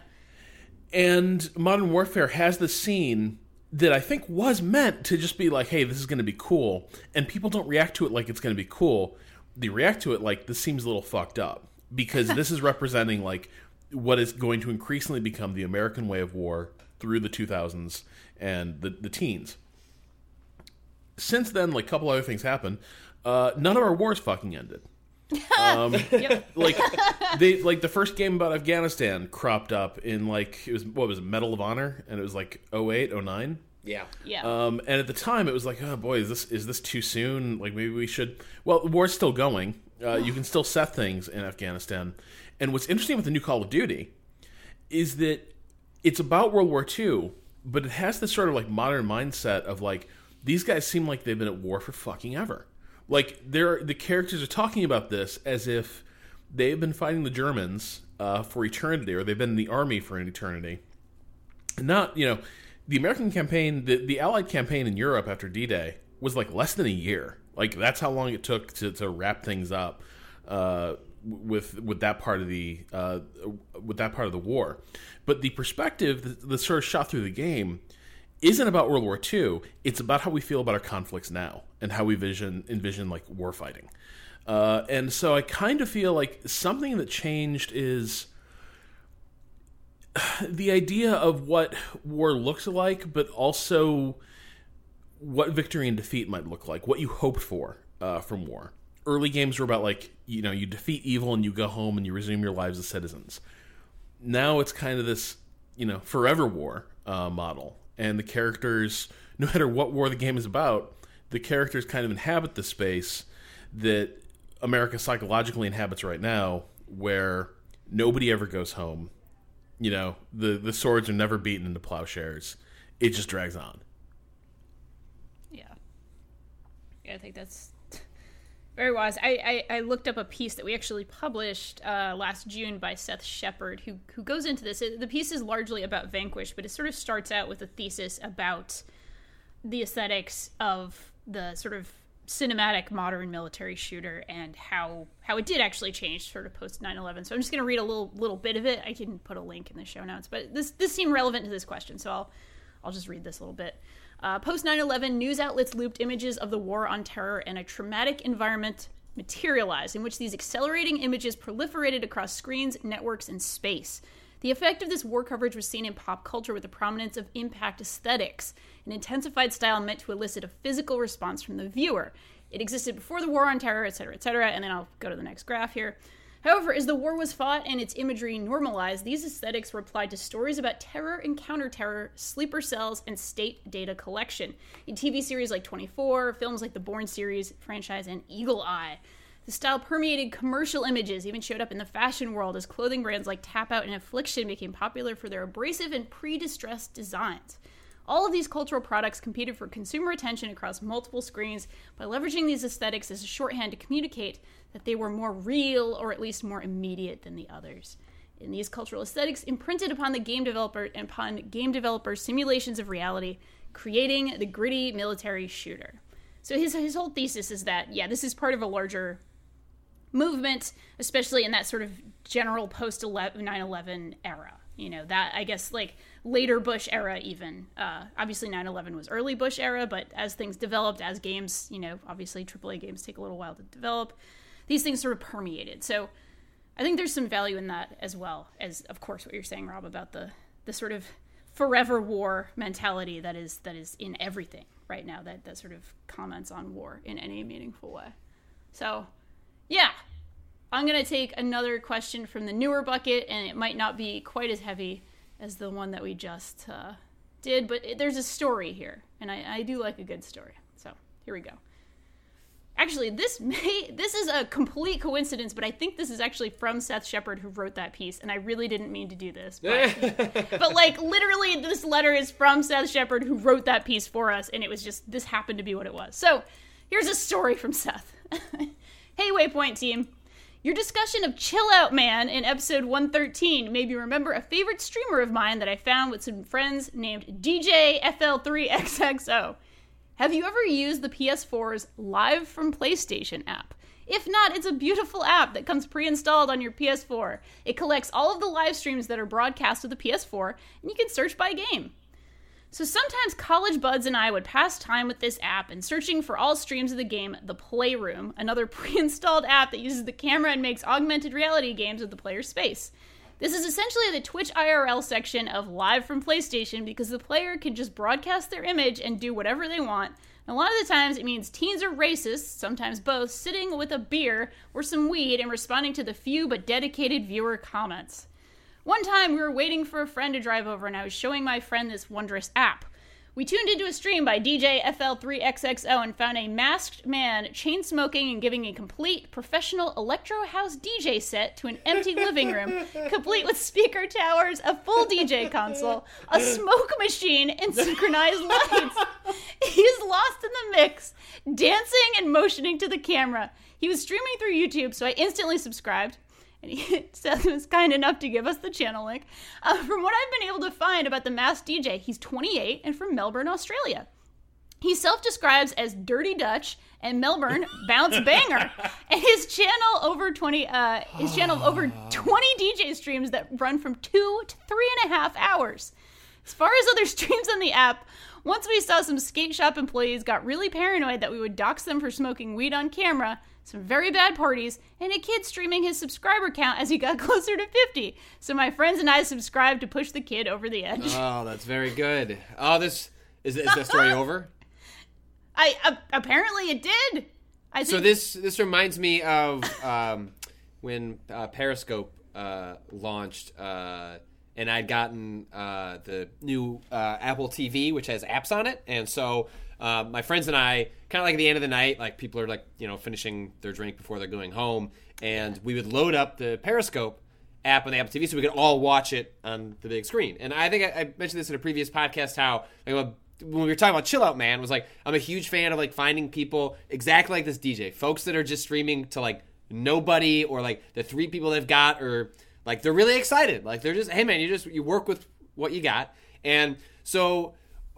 and Modern Warfare has the scene that I think was meant to just be like, hey, this is going to be cool, and people don't react to it like it's going to be cool. They react to it like this seems a little fucked up because this is representing like what is going to increasingly become the American way of war through the 2000s and the, the teens. Since then, like a couple other things happened. Uh, none of our wars fucking ended. Um, <laughs> like they like the first game about Afghanistan cropped up in like it was what was it Medal of Honor? And it was like 08 09 Yeah. Yeah. um and at the time it was like oh boy is this is this too soon? Like maybe we should well the war's still going. Uh, you can still set things in Afghanistan. And what's interesting with the new Call of Duty is that it's about World War II but it has this sort of like modern mindset of like these guys seem like they've been at war for fucking ever like they're the characters are talking about this as if they've been fighting the Germans uh, for eternity, or they've been in the army for an eternity. Not, you know, the American campaign, the, the Allied campaign in Europe after D Day was like less than a year. Like that's how long it took to, to wrap things up uh, with with that part of the uh, with that part of the war. But the perspective that, that sort of shot through the game isn't about World War II. It's about how we feel about our conflicts now and how we vision envision like war fighting. Uh, and so I kind of feel like something that changed is <sighs> the idea of what war looks like, but also what victory and defeat might look like, what you hoped for uh, from war. Early games were about like you know you defeat evil and you go home and you resume your lives as citizens. Now it's kind of this you know forever war uh, model, and the characters, <laughs> no matter what war the game is about, the characters kind of inhabit the space that America psychologically inhabits right now, where nobody ever goes home. You know, the the swords are never beaten into plowshares. It just drags on. Yeah. Yeah, I think that's very wise. I, I, I looked up a piece that we actually published uh, last June by Seth Shepard, who who goes into this. The piece is largely about Vanquish, but it sort of starts out with a thesis about the aesthetics of the sort of cinematic modern military shooter and how how it did actually change sort of post 9/11. So I'm just going to read a little little bit of it. I can put a link in the show notes, but this this seemed relevant to this question, so I'll I'll just read this a little bit. Uh, Post 9 11, news outlets looped images of the war on terror and a traumatic environment materialized, in which these accelerating images proliferated across screens, networks, and space. The effect of this war coverage was seen in pop culture with the prominence of impact aesthetics, an intensified style meant to elicit a physical response from the viewer. It existed before the war on terror, etc., etc., and then I'll go to the next graph here. However, as the war was fought and its imagery normalized, these aesthetics were applied to stories about terror and counter-terror, sleeper cells, and state data collection. In TV series like 24, films like the Bourne series franchise, and Eagle Eye. The style permeated commercial images, even showed up in the fashion world as clothing brands like Tap Out and Affliction became popular for their abrasive and pre distressed designs. All of these cultural products competed for consumer attention across multiple screens by leveraging these aesthetics as a shorthand to communicate that they were more real or at least more immediate than the others. And these cultural aesthetics imprinted upon the game developer and upon game developers' simulations of reality, creating the gritty military shooter. So his his whole thesis is that yeah, this is part of a larger movement, especially in that sort of general post 9 11 era. You know, that I guess like later Bush era, even. Uh, obviously, 9 11 was early Bush era, but as things developed, as games, you know, obviously AAA games take a little while to develop, these things sort of permeated. So I think there's some value in that as well as, of course, what you're saying, Rob, about the, the sort of forever war mentality that is that is in everything right now that, that sort of comments on war in any meaningful way. So yeah, I'm going to take another question from the newer bucket, and it might not be quite as heavy as the one that we just uh, did, but it, there's a story here, and I, I do like a good story. So here we go. Actually, this <laughs> may this is a complete coincidence, but I think this is actually from Seth Shepard who wrote that piece, and I really didn't mean to do this, but, <laughs> but like literally, this letter is from Seth Shepard who wrote that piece for us, and it was just this happened to be what it was. So here's a story from Seth. <laughs> Hey, Waypoint team. Your discussion of Chill Out Man in episode 113 made me remember a favorite streamer of mine that I found with some friends named DJ FL3XXO. Have you ever used the PS4's Live from PlayStation app? If not, it's a beautiful app that comes pre installed on your PS4. It collects all of the live streams that are broadcast to the PS4, and you can search by game. So sometimes college buds and I would pass time with this app and searching for all streams of the game The Playroom, another <laughs> pre installed app that uses the camera and makes augmented reality games of the player's space. This is essentially the Twitch IRL section of Live from PlayStation because the player can just broadcast their image and do whatever they want. And a lot of the times it means teens are racists, sometimes both, sitting with a beer or some weed and responding to the few but dedicated viewer comments. One time we were waiting for a friend to drive over and I was showing my friend this wondrous app. We tuned into a stream by DJ FL3XXO and found a masked man chain smoking and giving a complete professional electro house DJ set to an empty living room, <laughs> complete with speaker towers, a full DJ console, a smoke machine, and synchronized lights. <laughs> He's lost in the mix, dancing and motioning to the camera. He was streaming through YouTube, so I instantly subscribed and he <laughs> Seth was kind enough to give us the channel link. Uh, from what I've been able to find about the masked DJ, he's 28 and from Melbourne, Australia. He self-describes as Dirty Dutch and Melbourne <laughs> Bounce Banger, and his channel over 20, uh, his channel <sighs> over 20 DJ streams that run from two to three and a half hours. As far as other <laughs> streams on the app, once we saw some skate shop employees got really paranoid that we would dox them for smoking weed on camera, some very bad parties, and a kid streaming his subscriber count as he got <laughs> closer to 50. So my friends and I subscribed to push the kid over the edge. Oh, that's very good. Oh, this is, is that story over? <laughs> I uh, apparently it did. I think So this this reminds me of um, when uh, Periscope uh, launched, uh, and I'd gotten uh, the new uh, Apple TV, which has apps on it, and so uh, my friends and I, kind of like at the end of the night, like people are like you know finishing their drink before they're going home, and we would load up the Periscope app on the Apple TV so we could all watch it on the big screen. And I think I, I mentioned this in a previous podcast how like, when we were talking about Chill Out Man was like I'm a huge fan of like finding people exactly like this DJ, folks that are just streaming to like nobody or like the three people they've got or like they're really excited. Like they're just hey man, you just you work with what you got. And so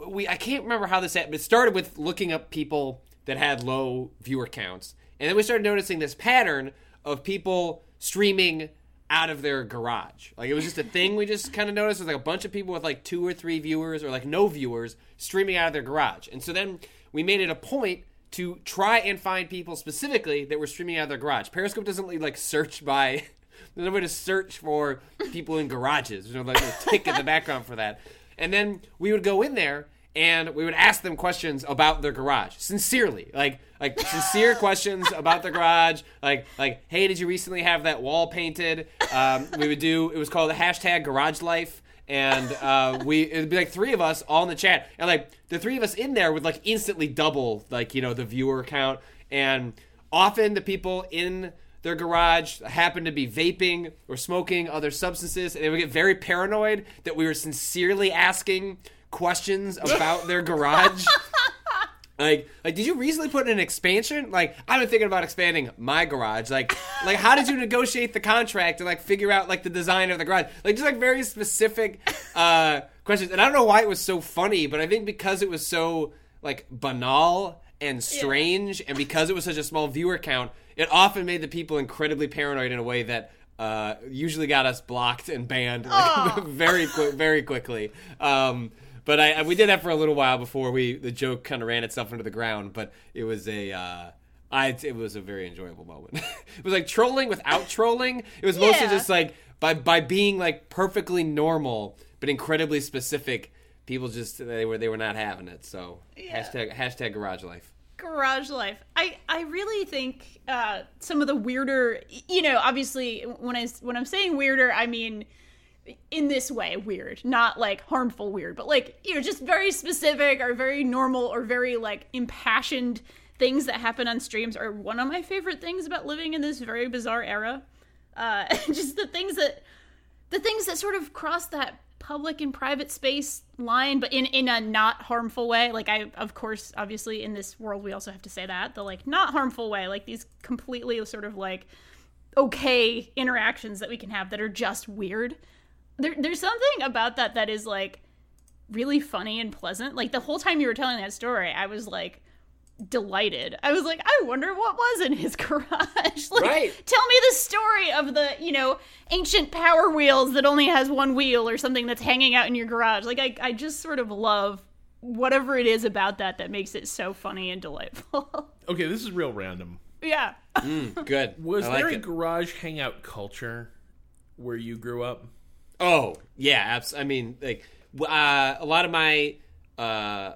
we I can't remember how this happened. It started with looking up people that had low viewer counts. And then we started noticing this pattern of people streaming out of their garage. Like it was just a thing we just kind of noticed. It was like a bunch of people with like two or three viewers or like no viewers streaming out of their garage. And so then we made it a point to try and find people specifically that were streaming out of their garage. Periscope doesn't really like search by <laughs> there's no way to search for people in garages. There's no like tick in the background for that. And then we would go in there and we would ask them questions about their garage. Sincerely like like sincere <laughs> questions about their garage. Like like hey did you recently have that wall painted? Um, we would do it was called the hashtag garage life. And uh, we it'd be like three of us all in the chat. And like the three of us in there would like instantly double like you know the viewer count. And often the people in their garage happened to be vaping or smoking other substances. And they would get very paranoid that we were sincerely asking questions about their garage. <laughs> Like, like, did you recently put in an expansion? Like, I've been thinking about expanding my garage. Like, like, how did you negotiate the contract and like figure out like the design of the garage? Like, just like very specific uh, questions. And I don't know why it was so funny, but I think because it was so like banal and strange, and because it was such a small viewer count, it often made the people incredibly paranoid in a way that uh, usually got us blocked and banned like, <laughs> very quick, very quickly. Um, but I, I- we did that for a little while before we the joke kind of ran itself into the ground. But it was a uh, I it was a very enjoyable moment. <laughs> it was like trolling without trolling. It was mostly Yeah. just like by by being like perfectly normal but incredibly specific. People just they were they were not having it. So hashtag hashtag garage life. garage life i i really think uh some of the weirder you know obviously when i when i'm saying weirder i mean in this way weird not like harmful weird but like you know just very specific or very normal or very like impassioned things that happen on streams are one of my favorite things about living in this very bizarre era. Uh <laughs> just the things that the things that sort of cross that public and private space line but in in a not harmful way. Like i of course obviously in this world we also have to say that the like not harmful way like these completely sort of like okay interactions that we can have that are just weird there, there's something about that that is like really funny and pleasant. Like the whole time you were telling that story, I was like delighted. I was like, I wonder what was in his <laughs> garage. like, Right. Tell me the story of the, you know, ancient power wheels that only has one wheel or something that's hanging out in your garage. Like I, I just sort of love whatever it is about that that makes it so funny and delightful. <laughs> Okay, this is real random. yeah. Mm, good. Was I like there a it. garage hangout culture where you grew up? Oh yeah, abs- I mean, like uh, a lot of my, uh,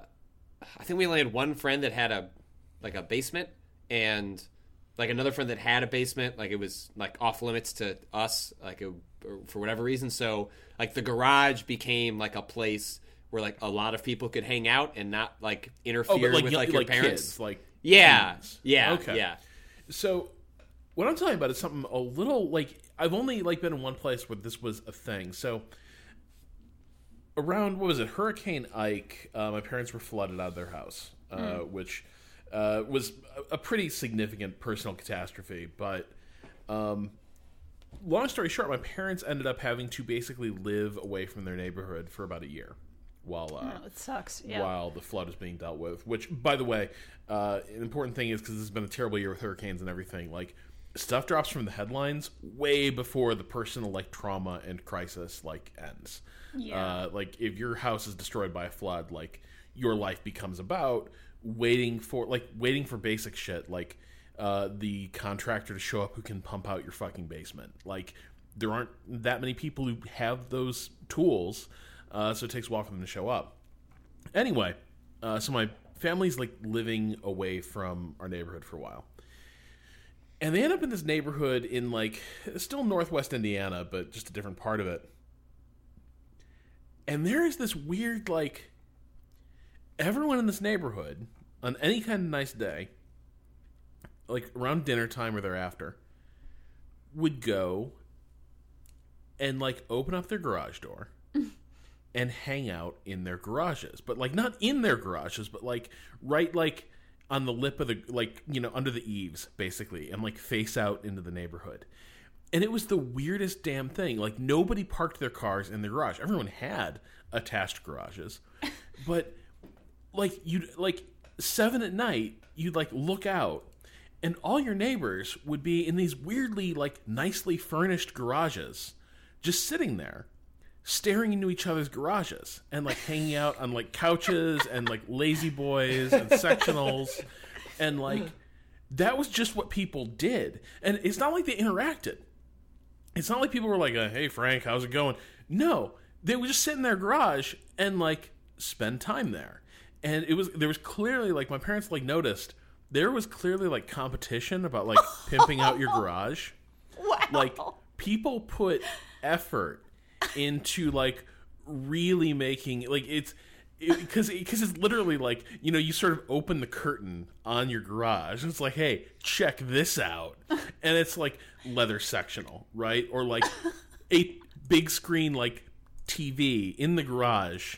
I think we only had one friend that had a like a basement, and like another friend that had a basement. Like it was like off limits to us, like it, for whatever reason. So like the garage became like a place where like a lot of people could hang out and not like interfere with young- like your Oh, like parents. kids, like yeah, teens. yeah, Okay. yeah. So, what I'm talking about is something a little like I've only like been in one place where this was a thing. So, around what was it, Hurricane Ike? Uh, my parents were flooded out of their house, uh, which uh, was a, pretty significant personal catastrophe. But, um, long story short, my parents ended up having to basically live away from their neighborhood for about a year, while uh, Oh, it sucks. Yeah. while the flood is being dealt with. Which, by the way, uh, an important thing is because this has been a terrible year with hurricanes and everything. Like stuff drops from the headlines way before the personal like trauma and crisis like ends. Yeah. Uh, like if your house is destroyed by a flood, like your life becomes about waiting for like waiting for basic shit like uh, the contractor to show up who can pump out your fucking basement. Like there aren't that many people who have those tools, uh, so it takes a while for them to show up. Anyway, uh, so my family's like living away from our neighborhood for a while. And they end up in this neighborhood in like still northwest Indiana, but just a different part of it. And there is this weird like everyone in this neighborhood on any kind of nice day, like around dinner time or thereafter, would go and like open up their garage door <laughs> and hang out in their garages but like not in their garages but like right like on the lip of the like you know under the eaves basically and like face out into the neighborhood. And it was the weirdest damn thing. Like nobody parked their cars in the garage. Everyone had attached garages. <laughs> But like you'd like seven at night you'd like look out and all your neighbors would be in these weirdly like nicely furnished garages just sitting there staring into each other's garages and like hanging out on like couches and like lazy boys and sectionals. And like that was just what people did. And it's not like they interacted. It's not like people were like uh, hey frank how's it going? No. They would just sit in their garage and like spend time there. And it was there was clearly like my parents like noticed there was clearly like competition about like pimping out your <laughs> garage. Wow. like people put effort into like really making like it's because because it's literally like you know you sort of open the curtain on your garage and it's like hey check this out. And it's like leather sectional right? Or like a big screen like TV in the garage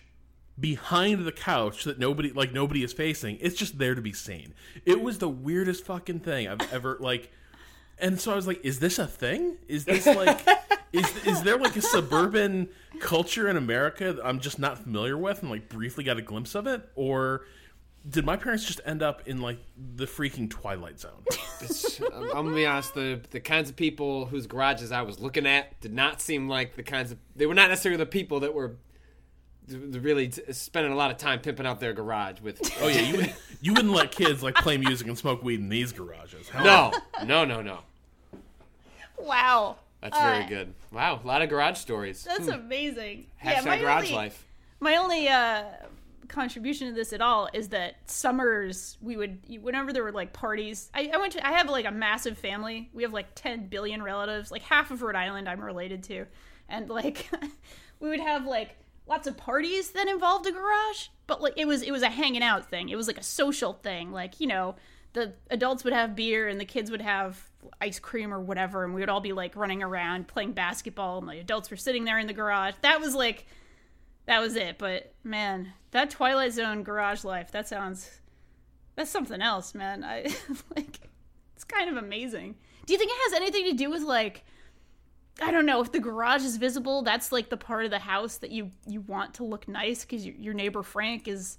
behind the couch that nobody like nobody is facing. It's just there to be seen. It was the weirdest fucking thing i've ever like and so I was like, "Is this a thing? Is this like, is is there like a suburban culture in America that I'm just not familiar with, and like briefly got a glimpse of it, or did my parents just end up in like the freaking Twilight Zone? I'm, I'm gonna be honest. The the kinds of people whose garages I was looking at did not seem like the kinds of. They were not necessarily the people that were really t- spending a lot of time pimping out their garage with. Oh yeah, you wouldn't, you wouldn't let kids like play music and smoke weed in these garages. Hell No, no, no, no. wow. That's very Uh, good. Wow, a lot of garage stories. That's amazing. Hashtag my garage only, life. My only uh, contribution to this at all is that summers we would whenever there were like parties. I, I went to I have like a massive family. We have like ten billion relatives. Like half of Rhode Island I'm related to, and like <laughs> we would have like lots of parties that involved a garage. But like it was it was a hanging out thing. It was like a social thing. Like you know the adults would have beer and the kids would have ice cream or whatever and we would all be like running around playing basketball and the adults were sitting there in the garage that was like that was it but man that twilight zone garage life that sounds that's something else man i <laughs> like it's kind of amazing do you think it has anything to do with like I don't know if the garage is visible. That's like the part of the house that you you want to look nice because your, your neighbor Frank is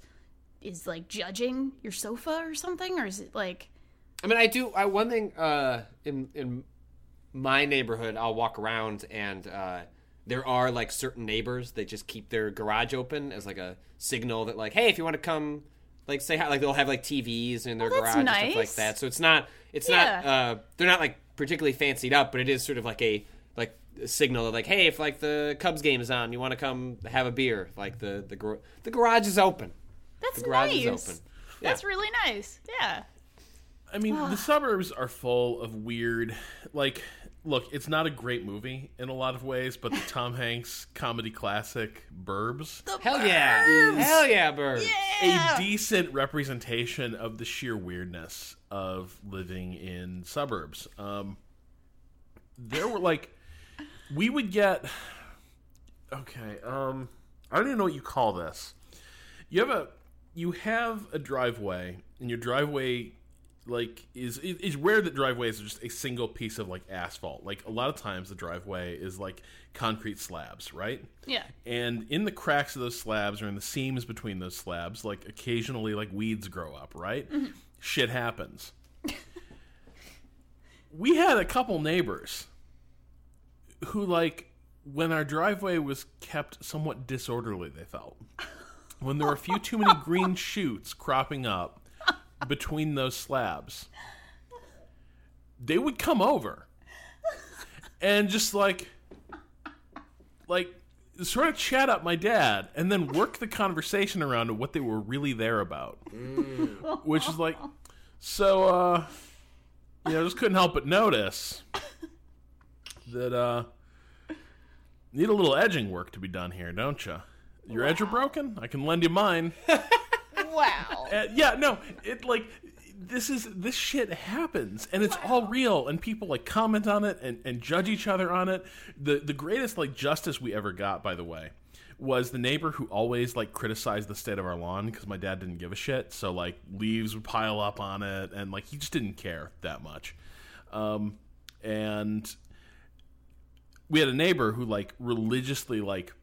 is like judging your sofa or something, or is it like I mean, I do. I one thing uh, in in my neighborhood, I'll walk around and uh, there are like certain neighbors that just keep their garage open as like a signal that like, hey, if you want to come, like say hi, like they'll have like TVs in their Oh, garage and stuff like that. So it's not it's Yeah. not uh, they're not like particularly fancied up, but it is sort of like a like a signal of like, hey, if like the Cubs game is on, you want to come have a beer, like the the the garage is open. That's The garage nice? is open. That's really nice. Yeah. I mean, the suburbs are full of weird. Like, look, it's not a great movie in a lot of ways, but the Tom Hanks comedy classic Burbs, Hell yeah, hell yeah, bird. a decent representation of the sheer weirdness of living in suburbs. Um, there were like, we would get. Okay, um, I don't even know what you call this. You have a you have a driveway, and your driveway like is it- it's rare that driveways are just a single piece of like asphalt. Like a lot of times, the driveway is like concrete slabs, right? Yeah. And in the cracks of those slabs or in the seams between those slabs, like occasionally like weeds grow up, right? Mm-hmm. Shit happens. <laughs> we had a couple neighbors who like when our driveway was kept somewhat disorderly, they felt. When there were a few too many green shoots cropping up between those slabs, they would come over and just like like sort of chat up my dad and then work the conversation around to what they were really there about. Which is like so uh you know, just couldn't help but notice that uh need a little edging work to be done here, don't you? Your edge are broken? I can lend you mine. <laughs> Wow. Uh, yeah, no, it like this is this shit happens and it's all real and people like comment on it and, and judge each other on it. The the greatest like justice we ever got, by the way, was the neighbor who always like criticized the state of our lawn because my dad didn't give a shit. So like leaves would pile up on it and like he just didn't care that much. Um, and we had a neighbor who like religiously like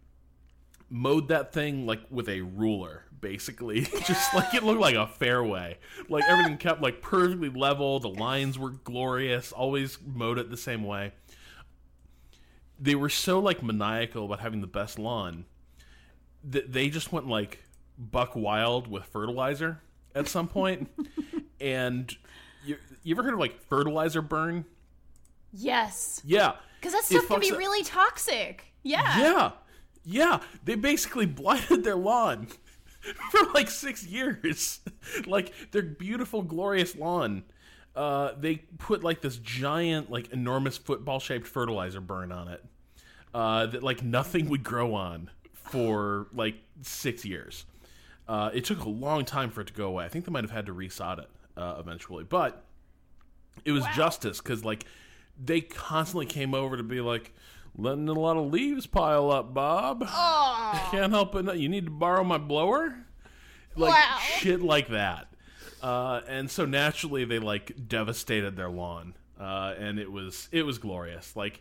mowed that thing like with a ruler basically. <laughs> Just like it looked like a fairway. Like everything kept like perfectly level. The lines were glorious. Always mowed it the same way. They were so like maniacal about having the best lawn that they just went like buck wild with fertilizer at some point. <laughs> And you, you ever heard of like fertilizer burn? Yes. yeah. Because that stuff can be up- really toxic. Yeah. yeah, yeah. They basically <laughs> blighted their lawn <laughs> for like six years. <laughs> like their beautiful, glorious lawn. Uh, they put like this giant, like enormous football-shaped fertilizer burn on it uh, that like nothing would grow on for like six years. Uh, it took a long time for it to go away. I think they might have had to resod it uh, eventually, but it was justice because like they constantly came over to be like letting a lot of leaves pile up bob. <laughs> Can't help it not- you need to borrow my blower? Like Wow. shit like that. Uh, and so naturally they like devastated their lawn. Uh, and it was it was glorious. Like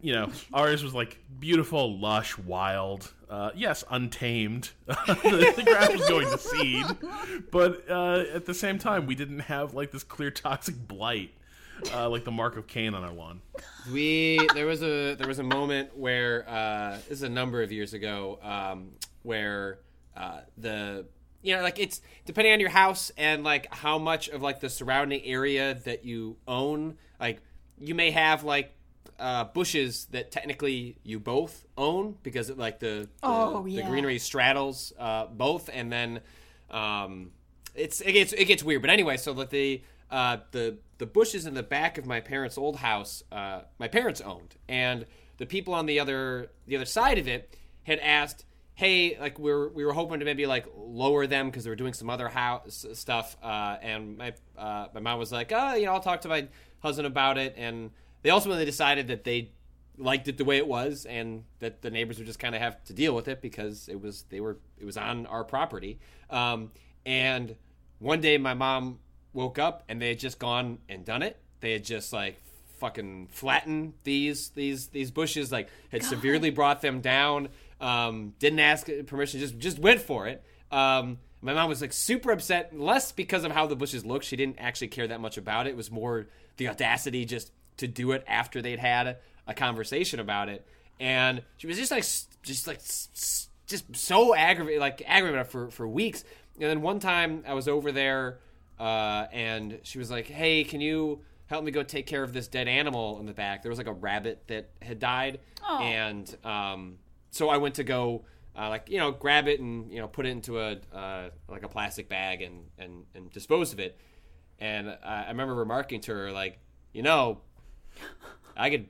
you know <laughs> ours was like beautiful lush wild uh, yes untamed. The, <laughs> the grass was going to seed. But uh, at the same time we didn't have like this clear toxic blight uh, like the mark of Cain on our lawn. we there was a there was a moment where uh, this is a number of years ago um, where uh, the you know like it's depending on your house and like how much of like the surrounding area that you own like you may have like uh, bushes that technically you both own because it, like the the, Oh, the greenery straddles uh, both. And then um, it's it gets it gets weird. But anyway so like the uh, the the bushes in the back of my parents' old house, uh, my parents owned, and the people on the other the other side of it had asked, "Hey, like we were we were hoping to maybe like lower them because they were doing some other house stuff," uh, and my uh, my mom was like, "Oh, you know, I'll talk to my husband about it," and they ultimately decided that they liked it the way it was and that the neighbors would just kind of have to deal with it because it was they were it was on our property. Um, and one day my mom woke up and they had just gone and done it they had just like fucking flattened these these these bushes. Like had severely brought them down. Um, didn't ask permission. Just just went for it. Um, my mom was like super upset, less because of how the bushes looked. She didn't actually care that much about it. It was more the audacity just to do it after they'd had a conversation about it. And she was just like, just like, just so aggravated, like aggravated for for weeks. And then one time I was over there, uh, and she was like, "Hey, can you help me go take care of this dead animal in the back?" There was like a rabbit that had died, Aw. and um, so I went to go. Uh, like you know, grab it and you know, put it into a uh, like a plastic bag and, and and dispose of it. And I, I remember remarking to her like, you know, I could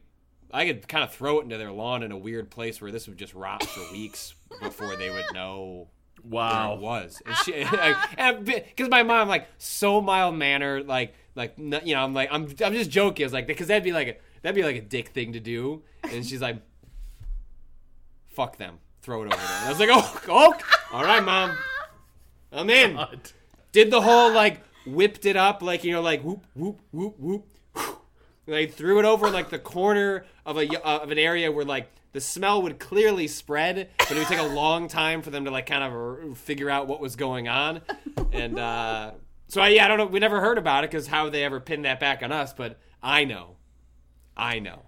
I could kind of throw it into their lawn in a weird place where this would just rot for weeks <laughs> before they would know Wow. it was. And she, <laughs> because my mom like so mild mannered, like like you know, I'm like I'm I'm just joking. I was like because that'd be like a that'd be like a dick thing to do. And she's like, fuck them, throw it over there. And I was like, oh, <laughs> oh, all right, mom, I'm in God. did the whole like whipped it up like you know like whoop whoop whoop whoop like threw it over like the corner of a uh, of an area where like the smell would clearly spread but it would take a long time for them to like kind of figure out what was going on. And uh so I, yeah i don't know. We never heard about it because how would they ever pin that back on us but i know. I know.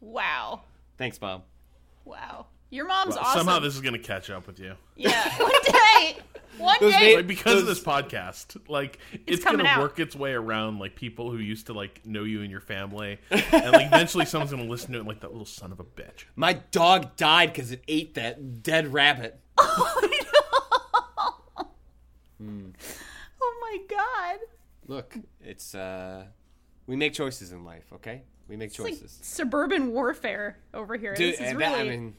Wow. thanks mom Wow. Your mom's Well, awesome. Somehow this is going to catch up with you. Yeah. One day. One day. ma- Like because of this podcast, like it's, coming gonna out. work its way around like people who used to like know you and your family, and like eventually someone's gonna listen to it and, like that little son of a bitch. my dog died because it ate that dead rabbit <laughs> oh my god. look it's uh we make choices in life okay we make It's like choices suburban warfare over here. Dude, this is and really. that, I mean,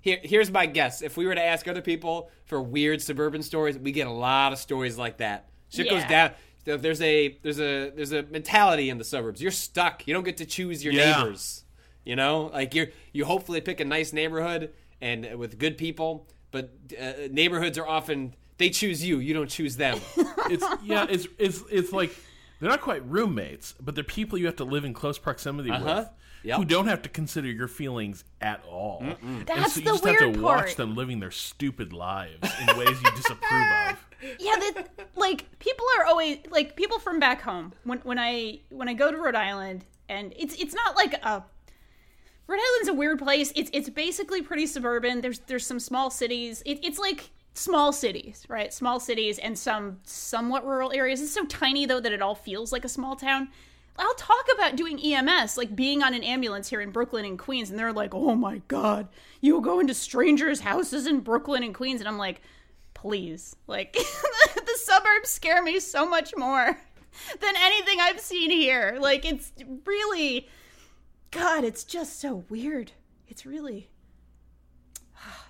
here, here's my guess. If we were to ask other people for weird suburban stories, we get a lot of stories like that. Shit goes Yeah. down. There's a there's a there's a mentality in the suburbs. You're stuck. You don't get to choose your Yeah. neighbors. You know, like you're you hopefully pick a nice neighborhood and with good people, but uh, neighborhoods are often they choose you. You don't choose them. <laughs> It's yeah, it's it's it's like they're not quite roommates, but they're people you have to live in close proximity Uh-huh. with. Yep. Who don't have to consider your feelings at all. And That's so you the just have to part. watch them living their stupid lives in ways you disapprove of. <laughs> yeah, that, like people are always like people from back home. When when I when I go to Rhode Island, and it's it's not like a Rhode Island's a weird place. It's it's basically pretty suburban. There's there's some small cities. It, it's like small cities, right? Small cities and some somewhat rural areas. It's so tiny though that it all feels like a small town. I'll talk about doing EMS, like being on an ambulance here in Brooklyn and Queens, and they're like, "Oh my god, you go into strangers' houses in Brooklyn and Queens," and I'm like, "Please, like <laughs> the suburbs scare me so much more than anything I've seen here. Like it's really, God, it's just so weird. It's really."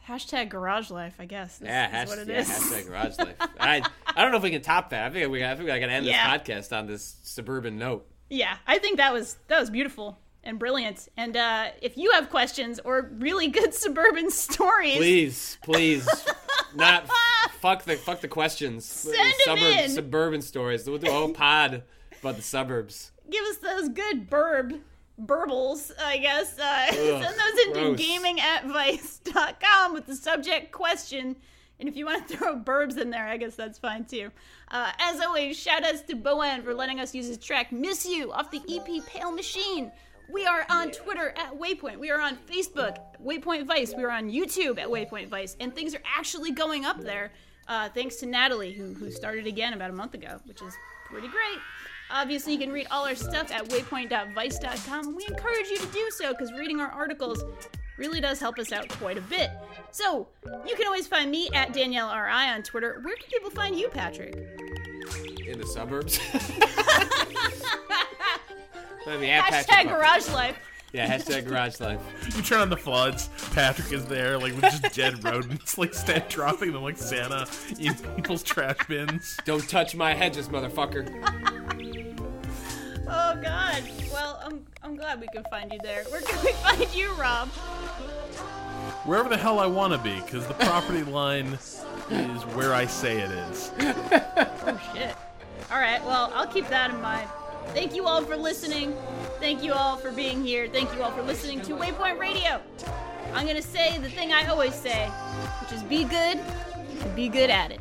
Hashtag garage life, I guess. This Yeah, is hashtag, what it yeah, is. hashtag <laughs> garage life. I, I don't know if we can top that. I think we, I think I can end Yeah. this podcast on this suburban note. Yeah, I think that was that was beautiful and brilliant. And uh, if you have questions or really good <laughs> suburban stories, Please, please, <laughs> not fuck the fuck the questions. Send Suburb- in. Suburban stories. We'll do a whole pod about the suburbs. give us those good burb burbles, I guess. Uh, <laughs> send those into gross. gaming at vice.com with the subject question. And if you want to <laughs> throw burbs in there, I guess that's fine too. Uh, as always, shout outs to Bo En for letting us use his track Miss You off the EP Pale Machine. We are on Twitter at Waypoint. We are on Facebook, Waypoint Vice. We are on YouTube at Waypoint Vice. And things are actually going up there uh, thanks to Natalie, who, who started again about a month ago, which is pretty great. Obviously, you can read all our stuff at waypoint.vice.com, and we encourage you to do so because reading our articles really does help us out quite a bit. So, you can always find me at Danielle RI on Twitter. Where can people find you, Patrick? In the suburbs. I mean, at Patrick Hashtag Puff. garage life. Yeah, hashtag garage life. You turn on the floods. Patrick is there, like with just dead <laughs> rodents, like stand dropping them like Santa in people's trash bins. Don't touch my hedges, motherfucker. <laughs> Oh, God. Well, I'm, I'm glad we can find you there. Where can we <laughs> find you, Rob? Wherever the hell I want to be, because the property <laughs> line is where I say it is. Oh, shit. All right, well, I'll keep that in mind. Thank you all for listening. Thank you all for being here. Thank you all for listening to Waypoint Radio. I'm going to say the thing I always say, which is be good and be good at it.